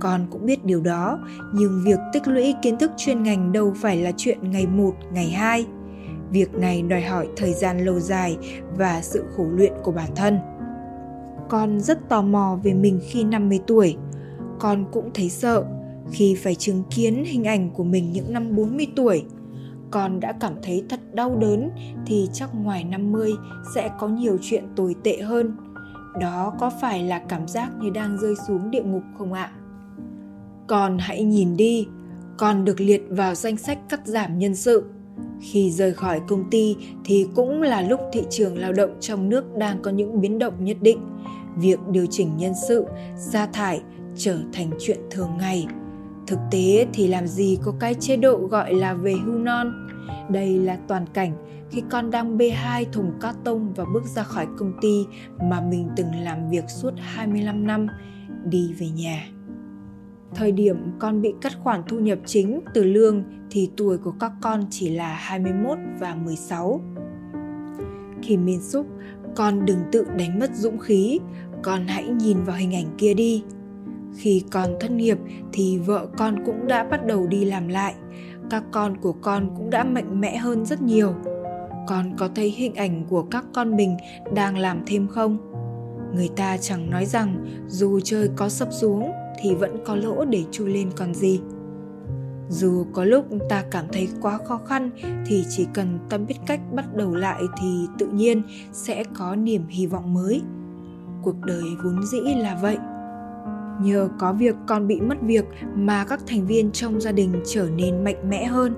Con cũng biết điều đó, nhưng việc tích lũy kiến thức chuyên ngành đâu phải là chuyện ngày một, ngày hai. Việc này đòi hỏi thời gian lâu dài và sự khổ luyện của bản thân con rất tò mò về mình khi 50 tuổi. Con cũng thấy sợ khi phải chứng kiến hình ảnh của mình những năm 40 tuổi. Con đã cảm thấy thật đau đớn thì chắc ngoài 50 sẽ có nhiều chuyện tồi tệ hơn. Đó có phải là cảm giác như đang rơi xuống địa ngục không ạ? Con hãy nhìn đi, con được liệt vào danh sách cắt giảm nhân sự. Khi rời khỏi công ty thì cũng là lúc thị trường lao động trong nước đang có những biến động nhất định. Việc điều chỉnh nhân sự, sa thải trở thành chuyện thường ngày. Thực tế thì làm gì có cái chế độ gọi là về hưu non. Đây là toàn cảnh khi con đang bê hai thùng cát tông và bước ra khỏi công ty mà mình từng làm việc suốt 25 năm, đi về nhà. Thời điểm con bị cắt khoản thu nhập chính từ lương thì tuổi của các con chỉ là 21 và 16. Khi miên xúc, con đừng tự đánh mất dũng khí, con hãy nhìn vào hình ảnh kia đi. Khi con thất nghiệp thì vợ con cũng đã bắt đầu đi làm lại, các con của con cũng đã mạnh mẽ hơn rất nhiều. Con có thấy hình ảnh của các con mình đang làm thêm không? Người ta chẳng nói rằng dù trời có sập xuống thì vẫn có lỗ để chui lên còn gì dù có lúc ta cảm thấy quá khó khăn thì chỉ cần ta biết cách bắt đầu lại thì tự nhiên sẽ có niềm hy vọng mới cuộc đời vốn dĩ là vậy. Nhờ có việc con bị mất việc mà các thành viên trong gia đình trở nên mạnh mẽ hơn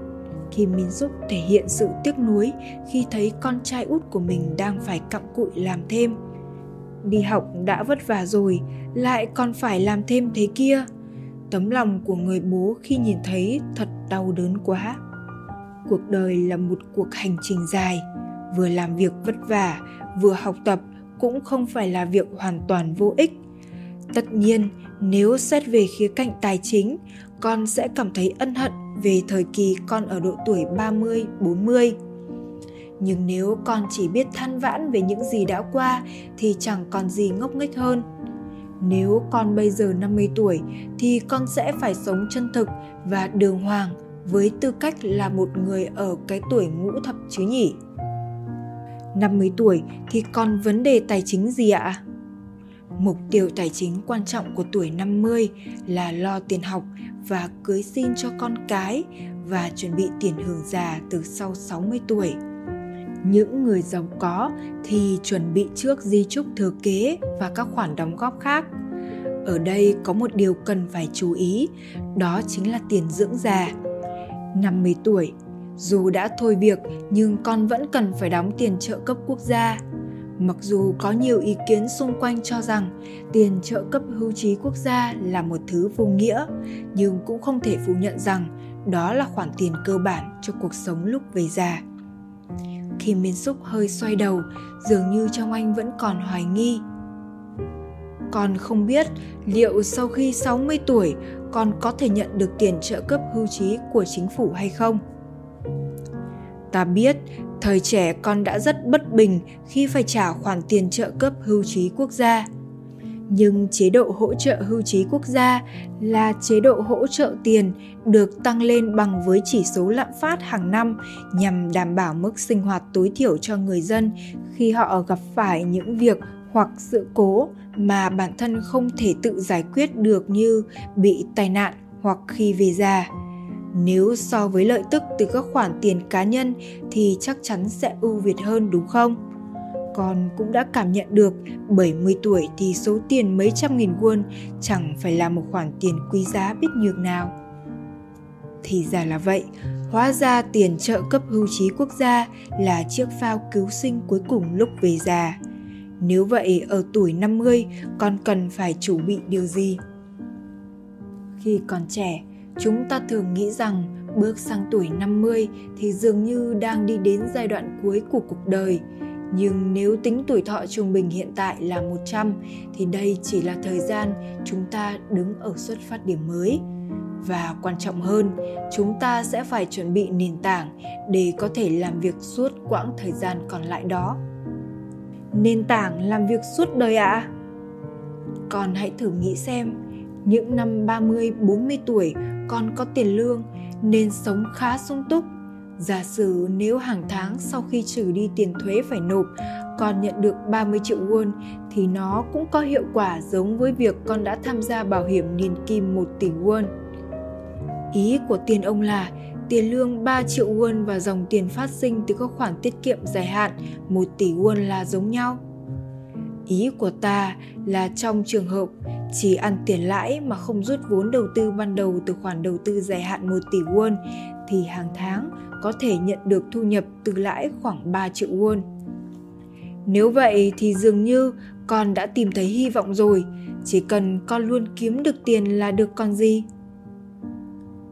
Kim Min Suk thể hiện sự tiếc nuối khi thấy con trai út của mình đang phải cặm cụi làm thêm. Đi học đã vất vả rồi, lại còn phải làm thêm thế kia. Tấm lòng của người bố khi nhìn thấy thật đau đớn quá. Cuộc đời là một cuộc hành trình dài vừa làm việc vất vả vừa học tập cũng không phải là việc hoàn toàn vô ích tất nhiên nếu xét về khía cạnh tài chính con sẽ cảm thấy ân hận về thời kỳ con ở độ tuổi 30, 40. Nhưng nếu con chỉ biết than vãn về những gì đã qua thì chẳng còn gì ngốc nghếch hơn nếu con bây giờ 50 tuổi thì con sẽ phải sống chân thực và đường hoàng với tư cách là một người ở cái tuổi ngũ thập chứ nhỉ? 50 tuổi thì còn vấn đề tài chính gì ạ? Mục tiêu tài chính quan trọng của tuổi 50 là lo tiền học và cưới xin cho con cái và chuẩn bị tiền hưởng già từ sau 60 tuổi những người giàu có thì chuẩn bị trước di chúc thừa kế và các khoản đóng góp khác ở đây có một điều cần phải chú ý, đó chính là tiền dưỡng già. 50 tuổi, dù đã thôi việc nhưng con vẫn cần phải đóng tiền trợ cấp quốc gia. Mặc dù có nhiều ý kiến xung quanh cho rằng tiền trợ cấp hưu trí quốc gia là một thứ vô nghĩa, nhưng cũng không thể phủ nhận rằng đó là khoản tiền cơ bản cho cuộc sống lúc về già. khi miên xúc hơi xoay đầu, dường như trong anh vẫn còn hoài nghi. Con không biết liệu sau khi 60 tuổi con có thể nhận được tiền trợ cấp hưu trí của chính phủ hay không. Ta biết, thời trẻ con đã rất bất bình khi phải trả khoản tiền trợ cấp hưu trí quốc gia. Nhưng chế độ hỗ trợ hưu trí quốc gia là chế độ hỗ trợ tiền được tăng lên bằng với chỉ số lạm phát hàng năm nhằm đảm bảo mức sinh hoạt tối thiểu cho người dân khi họ gặp phải những việc hoặc sự cố mà bản thân không thể tự giải quyết được như bị tai nạn hoặc khi về già. Nếu so với lợi tức từ các khoản tiền cá nhân thì chắc chắn sẽ ưu việt hơn đúng không? Con cũng đã cảm nhận được 70 tuổi thì số tiền mấy trăm nghìn won chẳng phải là một khoản tiền quý giá biết nhược nào. Thì ra là vậy, hóa ra tiền trợ cấp hưu trí quốc gia là chiếc phao cứu sinh cuối cùng lúc về già. Nếu vậy ở tuổi 50 con cần phải chuẩn bị điều gì? Khi còn trẻ, chúng ta thường nghĩ rằng bước sang tuổi 50 thì dường như đang đi đến giai đoạn cuối của cuộc đời. Nhưng nếu tính tuổi thọ trung bình hiện tại là 100 thì đây chỉ là thời gian chúng ta đứng ở xuất phát điểm mới. Và quan trọng hơn, chúng ta sẽ phải chuẩn bị nền tảng để có thể làm việc suốt quãng thời gian còn lại đó nền tảng làm việc suốt đời ạ? À? Còn hãy thử nghĩ xem, những năm 30, 40 tuổi con có tiền lương nên sống khá sung túc. Giả sử nếu hàng tháng sau khi trừ đi tiền thuế phải nộp, con nhận được 30 triệu won thì nó cũng có hiệu quả giống với việc con đã tham gia bảo hiểm niên kim 1 tỷ won. Ý của tiền ông là tiền lương 3 triệu won và dòng tiền phát sinh từ các khoản tiết kiệm dài hạn 1 tỷ won là giống nhau. Ý của ta là trong trường hợp chỉ ăn tiền lãi mà không rút vốn đầu tư ban đầu từ khoản đầu tư dài hạn 1 tỷ won thì hàng tháng có thể nhận được thu nhập từ lãi khoảng 3 triệu won. Nếu vậy thì dường như con đã tìm thấy hy vọng rồi, chỉ cần con luôn kiếm được tiền là được còn gì.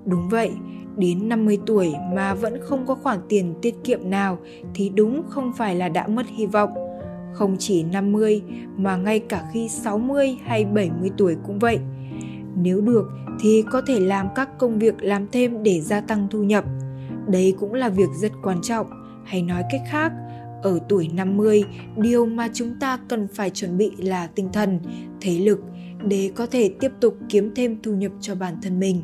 Đúng vậy, đến 50 tuổi mà vẫn không có khoản tiền tiết kiệm nào thì đúng không phải là đã mất hy vọng. Không chỉ 50 mà ngay cả khi 60 hay 70 tuổi cũng vậy. Nếu được thì có thể làm các công việc làm thêm để gia tăng thu nhập. Đấy cũng là việc rất quan trọng, hay nói cách khác, ở tuổi 50, điều mà chúng ta cần phải chuẩn bị là tinh thần, thể lực để có thể tiếp tục kiếm thêm thu nhập cho bản thân mình.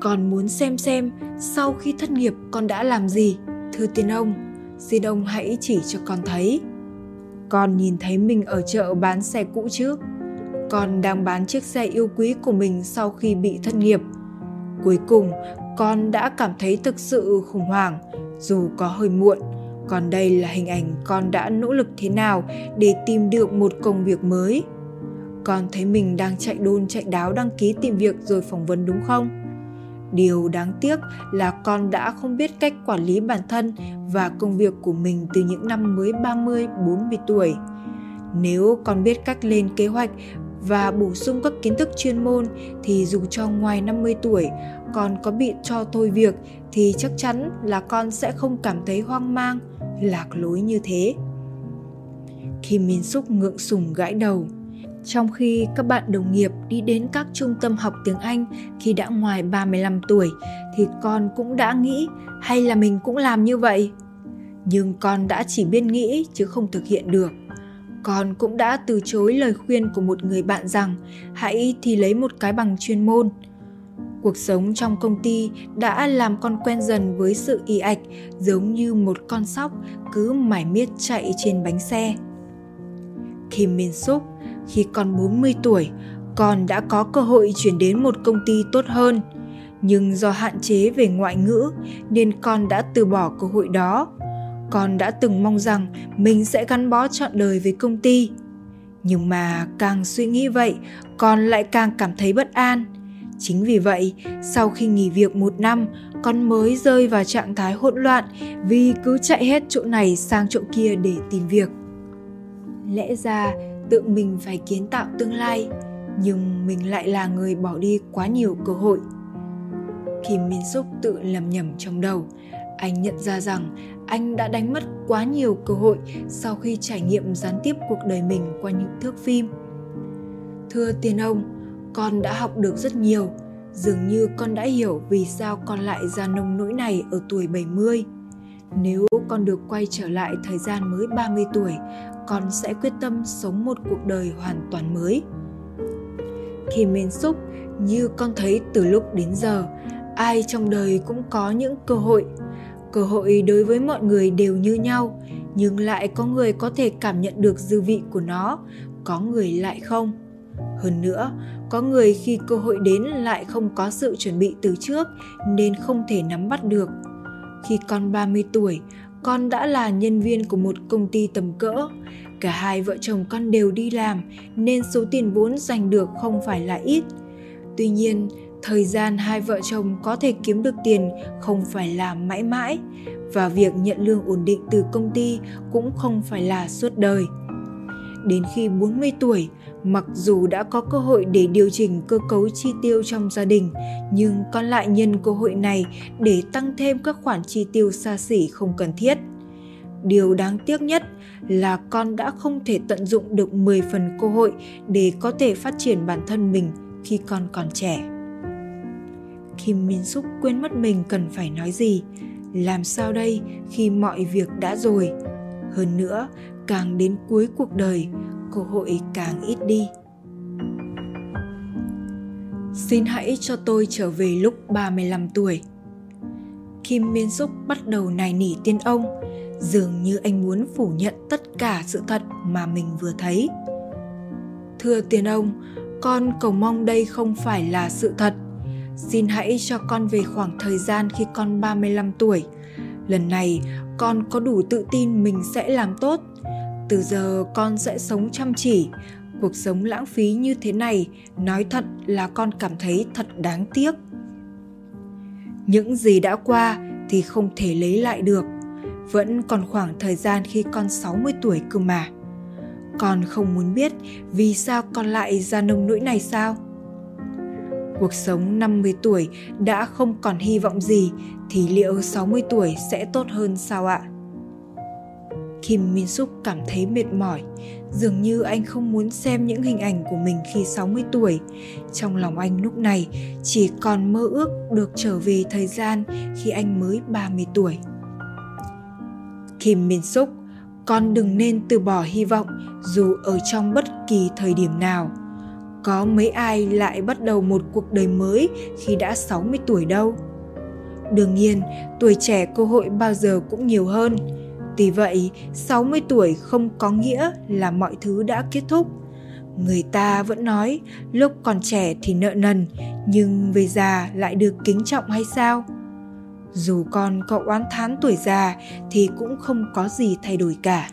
còn muốn xem xem sau khi thất nghiệp con đã làm gì? Thưa tiên ông, xin ông hãy chỉ cho con thấy. Con nhìn thấy mình ở chợ bán xe cũ chứ? Con đang bán chiếc xe yêu quý của mình sau khi bị thất nghiệp. Cuối cùng, con đã cảm thấy thực sự khủng hoảng, dù có hơi muộn. Còn đây là hình ảnh con đã nỗ lực thế nào để tìm được một công việc mới. Con thấy mình đang chạy đôn chạy đáo đăng ký tìm việc rồi phỏng vấn đúng không? Điều đáng tiếc là con đã không biết cách quản lý bản thân và công việc của mình từ những năm mới 30, 40 tuổi. Nếu con biết cách lên kế hoạch và bổ sung các kiến thức chuyên môn thì dù cho ngoài 50 tuổi con có bị cho thôi việc thì chắc chắn là con sẽ không cảm thấy hoang mang, lạc lối như thế. Khi Min Súc ngượng sùng gãi đầu, trong khi các bạn đồng nghiệp đi đến các trung tâm học tiếng Anh khi đã ngoài 35 tuổi, thì con cũng đã nghĩ hay là mình cũng làm như vậy. Nhưng con đã chỉ biết nghĩ chứ không thực hiện được. Con cũng đã từ chối lời khuyên của một người bạn rằng hãy thì lấy một cái bằng chuyên môn. Cuộc sống trong công ty đã làm con quen dần với sự y ạch, giống như một con sóc cứ mải miết chạy trên bánh xe. Kim Min Suk khi con 40 tuổi, con đã có cơ hội chuyển đến một công ty tốt hơn. Nhưng do hạn chế về ngoại ngữ nên con đã từ bỏ cơ hội đó. Con đã từng mong rằng mình sẽ gắn bó trọn đời với công ty. Nhưng mà càng suy nghĩ vậy, con lại càng cảm thấy bất an. Chính vì vậy, sau khi nghỉ việc một năm, con mới rơi vào trạng thái hỗn loạn vì cứ chạy hết chỗ này sang chỗ kia để tìm việc. Lẽ ra tự mình phải kiến tạo tương lai nhưng mình lại là người bỏ đi quá nhiều cơ hội khi Minh Xúc tự lầm nhầm trong đầu anh nhận ra rằng anh đã đánh mất quá nhiều cơ hội sau khi trải nghiệm gián tiếp cuộc đời mình qua những thước phim. Thưa tiền ông, con đã học được rất nhiều. Dường như con đã hiểu vì sao con lại ra nông nỗi này ở tuổi 70. Nếu con được quay trở lại thời gian mới 30 tuổi, con sẽ quyết tâm sống một cuộc đời hoàn toàn mới. Khi Min Suk, như con thấy từ lúc đến giờ, ai trong đời cũng có những cơ hội. Cơ hội đối với mọi người đều như nhau, nhưng lại có người có thể cảm nhận được dư vị của nó, có người lại không. Hơn nữa, có người khi cơ hội đến lại không có sự chuẩn bị từ trước nên không thể nắm bắt được. Khi con 30 tuổi, con đã là nhân viên của một công ty tầm cỡ. Cả hai vợ chồng con đều đi làm nên số tiền vốn giành được không phải là ít. Tuy nhiên, thời gian hai vợ chồng có thể kiếm được tiền không phải là mãi mãi và việc nhận lương ổn định từ công ty cũng không phải là suốt đời. Đến khi 40 tuổi, mặc dù đã có cơ hội để điều chỉnh cơ cấu chi tiêu trong gia đình, nhưng con lại nhân cơ hội này để tăng thêm các khoản chi tiêu xa xỉ không cần thiết. Điều đáng tiếc nhất là con đã không thể tận dụng được 10 phần cơ hội để có thể phát triển bản thân mình khi con còn trẻ. Kim Min Suk quên mất mình cần phải nói gì, làm sao đây khi mọi việc đã rồi. Hơn nữa, càng đến cuối cuộc đời, cơ hội càng ít đi. Xin hãy cho tôi trở về lúc 35 tuổi. Kim Miên Súc bắt đầu nài nỉ tiên ông, dường như anh muốn phủ nhận tất cả sự thật mà mình vừa thấy. Thưa tiên ông, con cầu mong đây không phải là sự thật. Xin hãy cho con về khoảng thời gian khi con 35 tuổi. Lần này con có đủ tự tin mình sẽ làm tốt. Từ giờ con sẽ sống chăm chỉ. Cuộc sống lãng phí như thế này, nói thật là con cảm thấy thật đáng tiếc. Những gì đã qua thì không thể lấy lại được. Vẫn còn khoảng thời gian khi con 60 tuổi cơ mà. Con không muốn biết vì sao con lại ra nông nỗi này sao? Cuộc sống 50 tuổi đã không còn hy vọng gì thì liệu 60 tuổi sẽ tốt hơn sao ạ? Kim Min Suk cảm thấy mệt mỏi, dường như anh không muốn xem những hình ảnh của mình khi 60 tuổi. Trong lòng anh lúc này chỉ còn mơ ước được trở về thời gian khi anh mới 30 tuổi. Kim Min Suk, con đừng nên từ bỏ hy vọng dù ở trong bất kỳ thời điểm nào. Có mấy ai lại bắt đầu một cuộc đời mới khi đã 60 tuổi đâu. Đương nhiên, tuổi trẻ cơ hội bao giờ cũng nhiều hơn vì vậy, 60 tuổi không có nghĩa là mọi thứ đã kết thúc. Người ta vẫn nói lúc còn trẻ thì nợ nần, nhưng về già lại được kính trọng hay sao? Dù con có oán thán tuổi già thì cũng không có gì thay đổi cả.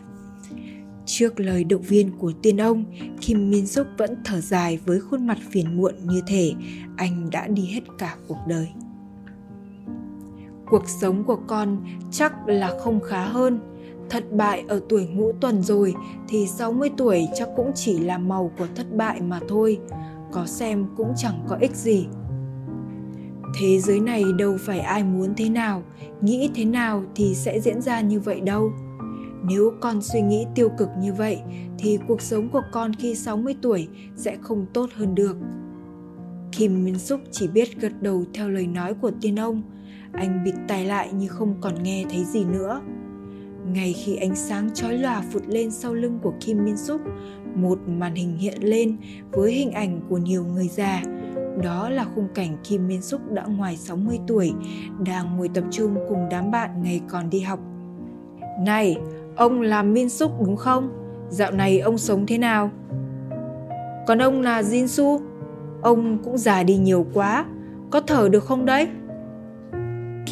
Trước lời động viên của tiên ông, Kim Min Suk vẫn thở dài với khuôn mặt phiền muộn như thể anh đã đi hết cả cuộc đời. Cuộc sống của con chắc là không khá hơn. Thất bại ở tuổi ngũ tuần rồi thì 60 tuổi chắc cũng chỉ là màu của thất bại mà thôi. Có xem cũng chẳng có ích gì. Thế giới này đâu phải ai muốn thế nào, nghĩ thế nào thì sẽ diễn ra như vậy đâu nếu con suy nghĩ tiêu cực như vậy thì cuộc sống của con khi 60 tuổi sẽ không tốt hơn được. Kim Min súc chỉ biết gật đầu theo lời nói của tiên ông. Anh bịt tai lại như không còn nghe thấy gì nữa. Ngay khi ánh sáng chói lòa phụt lên sau lưng của Kim Min Suk, một màn hình hiện lên với hình ảnh của nhiều người già. Đó là khung cảnh Kim Min Suk đã ngoài 60 tuổi, đang ngồi tập trung cùng đám bạn ngày còn đi học. Này, Ông là Min Suk đúng không? Dạo này ông sống thế nào? Còn ông là Jin Su? Ông cũng già đi nhiều quá, có thở được không đấy?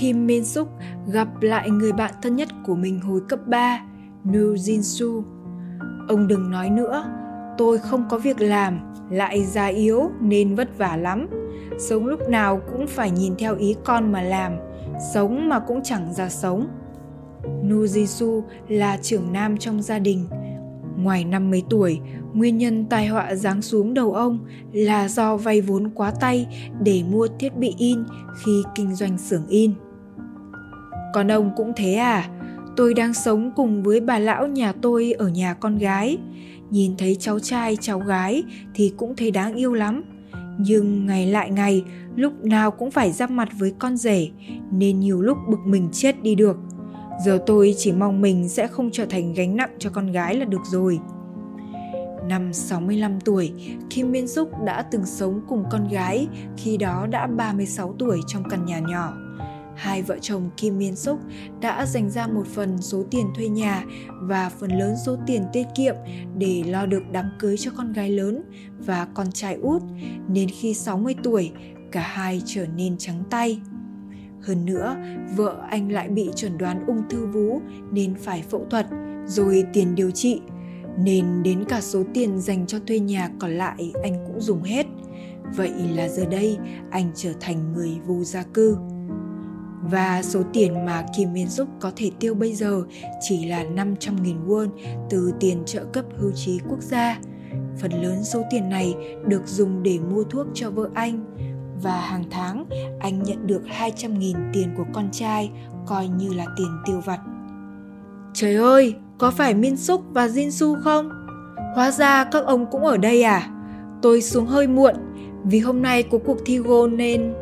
Kim Min Suk gặp lại người bạn thân nhất của mình hồi cấp 3, Nu Jin Su. Ông đừng nói nữa, tôi không có việc làm, lại già yếu nên vất vả lắm. Sống lúc nào cũng phải nhìn theo ý con mà làm, sống mà cũng chẳng ra sống. Nujisu là trưởng nam trong gia đình. Ngoài năm mấy tuổi, nguyên nhân tai họa giáng xuống đầu ông là do vay vốn quá tay để mua thiết bị in khi kinh doanh xưởng in. Còn ông cũng thế à? Tôi đang sống cùng với bà lão nhà tôi ở nhà con gái. Nhìn thấy cháu trai, cháu gái thì cũng thấy đáng yêu lắm. Nhưng ngày lại ngày, lúc nào cũng phải giáp mặt với con rể, nên nhiều lúc bực mình chết đi được – Giờ tôi chỉ mong mình sẽ không trở thành gánh nặng cho con gái là được rồi. Năm 65 tuổi, Kim Min Suk đã từng sống cùng con gái, khi đó đã 36 tuổi trong căn nhà nhỏ. Hai vợ chồng Kim Miên Súc đã dành ra một phần số tiền thuê nhà và phần lớn số tiền tiết kiệm để lo được đám cưới cho con gái lớn và con trai út, nên khi 60 tuổi, cả hai trở nên trắng tay. Hơn nữa, vợ anh lại bị chuẩn đoán ung thư vú nên phải phẫu thuật, rồi tiền điều trị. Nên đến cả số tiền dành cho thuê nhà còn lại anh cũng dùng hết. Vậy là giờ đây anh trở thành người vô gia cư. Và số tiền mà Kim Min Suk có thể tiêu bây giờ chỉ là 500.000 won từ tiền trợ cấp hưu trí quốc gia. Phần lớn số tiền này được dùng để mua thuốc cho vợ anh, và hàng tháng anh nhận được 200.000 tiền của con trai coi như là tiền tiêu vặt. Trời ơi, có phải Min Suk và Jin Su không? Hóa ra các ông cũng ở đây à? Tôi xuống hơi muộn vì hôm nay có cuộc thi gôn nên...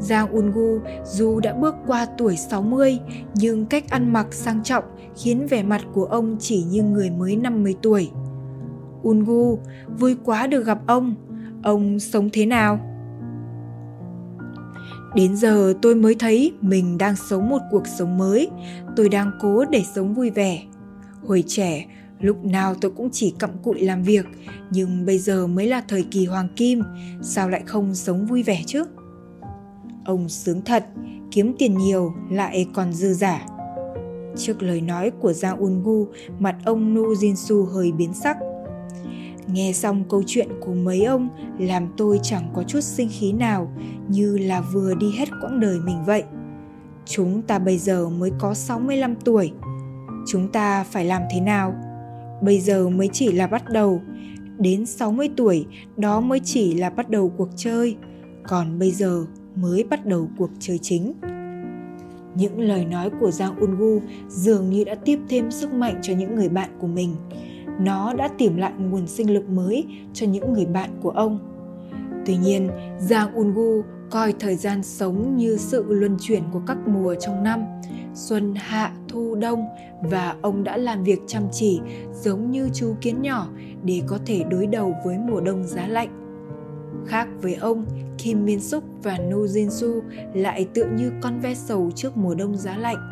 Giang Ungu dù đã bước qua tuổi 60 nhưng cách ăn mặc sang trọng khiến vẻ mặt của ông chỉ như người mới 50 tuổi. Ungu, vui quá được gặp ông. Ông sống thế nào? Đến giờ tôi mới thấy mình đang sống một cuộc sống mới, tôi đang cố để sống vui vẻ. Hồi trẻ, lúc nào tôi cũng chỉ cặm cụi làm việc, nhưng bây giờ mới là thời kỳ hoàng kim, sao lại không sống vui vẻ chứ? Ông sướng thật, kiếm tiền nhiều lại còn dư giả. Trước lời nói của Giang Ungu, mặt ông Nu Jinsu hơi biến sắc. Nghe xong câu chuyện của mấy ông làm tôi chẳng có chút sinh khí nào như là vừa đi hết quãng đời mình vậy. Chúng ta bây giờ mới có 65 tuổi. Chúng ta phải làm thế nào? Bây giờ mới chỉ là bắt đầu. Đến 60 tuổi đó mới chỉ là bắt đầu cuộc chơi. Còn bây giờ mới bắt đầu cuộc chơi chính. Những lời nói của Giang Ungu dường như đã tiếp thêm sức mạnh cho những người bạn của mình. Nó đã tìm lại nguồn sinh lực mới cho những người bạn của ông. Tuy nhiên, Giang Ungu coi thời gian sống như sự luân chuyển của các mùa trong năm, xuân, hạ, thu, đông và ông đã làm việc chăm chỉ giống như chú kiến nhỏ để có thể đối đầu với mùa đông giá lạnh. Khác với ông, Kim Min Suk và Nu Jin Su lại tựa như con ve sầu trước mùa đông giá lạnh.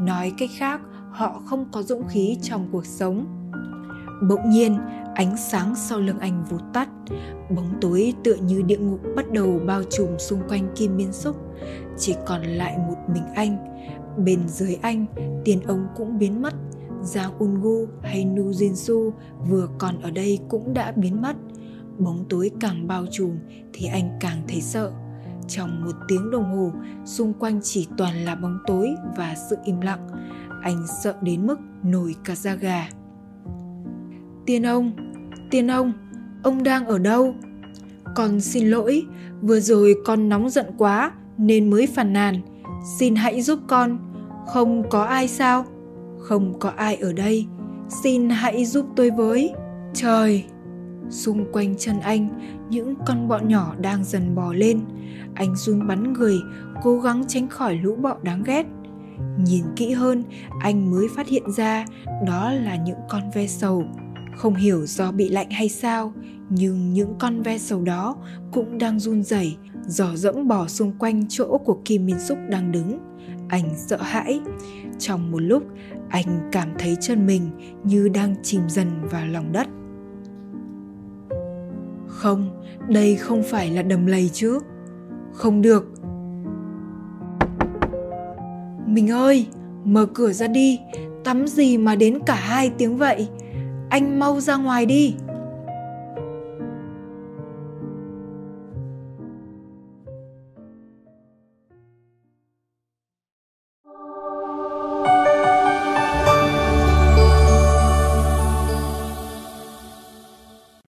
Nói cách khác, họ không có dũng khí trong cuộc sống. Bỗng nhiên, ánh sáng sau lưng anh vụt tắt, bóng tối tựa như địa ngục bắt đầu bao trùm xung quanh Kim Min Suk, chỉ còn lại một mình anh. Bên dưới anh, tiền ông cũng biến mất. Giang Ungu hay Nu Jin Su vừa còn ở đây cũng đã biến mất bóng tối càng bao trùm thì anh càng thấy sợ. Trong một tiếng đồng hồ, xung quanh chỉ toàn là bóng tối và sự im lặng. Anh sợ đến mức nổi cả da gà. Tiên ông tiên ông ông đang ở đâu? Con xin lỗi, vừa rồi con nóng giận quá nên mới phàn nàn. Xin hãy giúp con. Không có ai sao? Không có ai ở đây. Xin hãy giúp tôi với. Trời! Xung quanh chân anh, những con bọ nhỏ đang dần bò lên. Anh run bắn người, cố gắng tránh khỏi lũ bọ đáng ghét. Nhìn kỹ hơn, anh mới phát hiện ra đó là những con ve sầu. Không hiểu do bị lạnh hay sao, nhưng những con ve sầu đó cũng đang run rẩy, dò dẫm bò xung quanh chỗ của Kim minh Súc đang đứng. Anh sợ hãi. Trong một lúc, anh cảm thấy chân mình như đang chìm dần vào lòng đất. Không, đây không phải là đầm lầy chứ. Không được. Mình ơi, mở cửa ra đi, tắm gì mà đến cả hai tiếng vậy. Anh mau ra ngoài đi.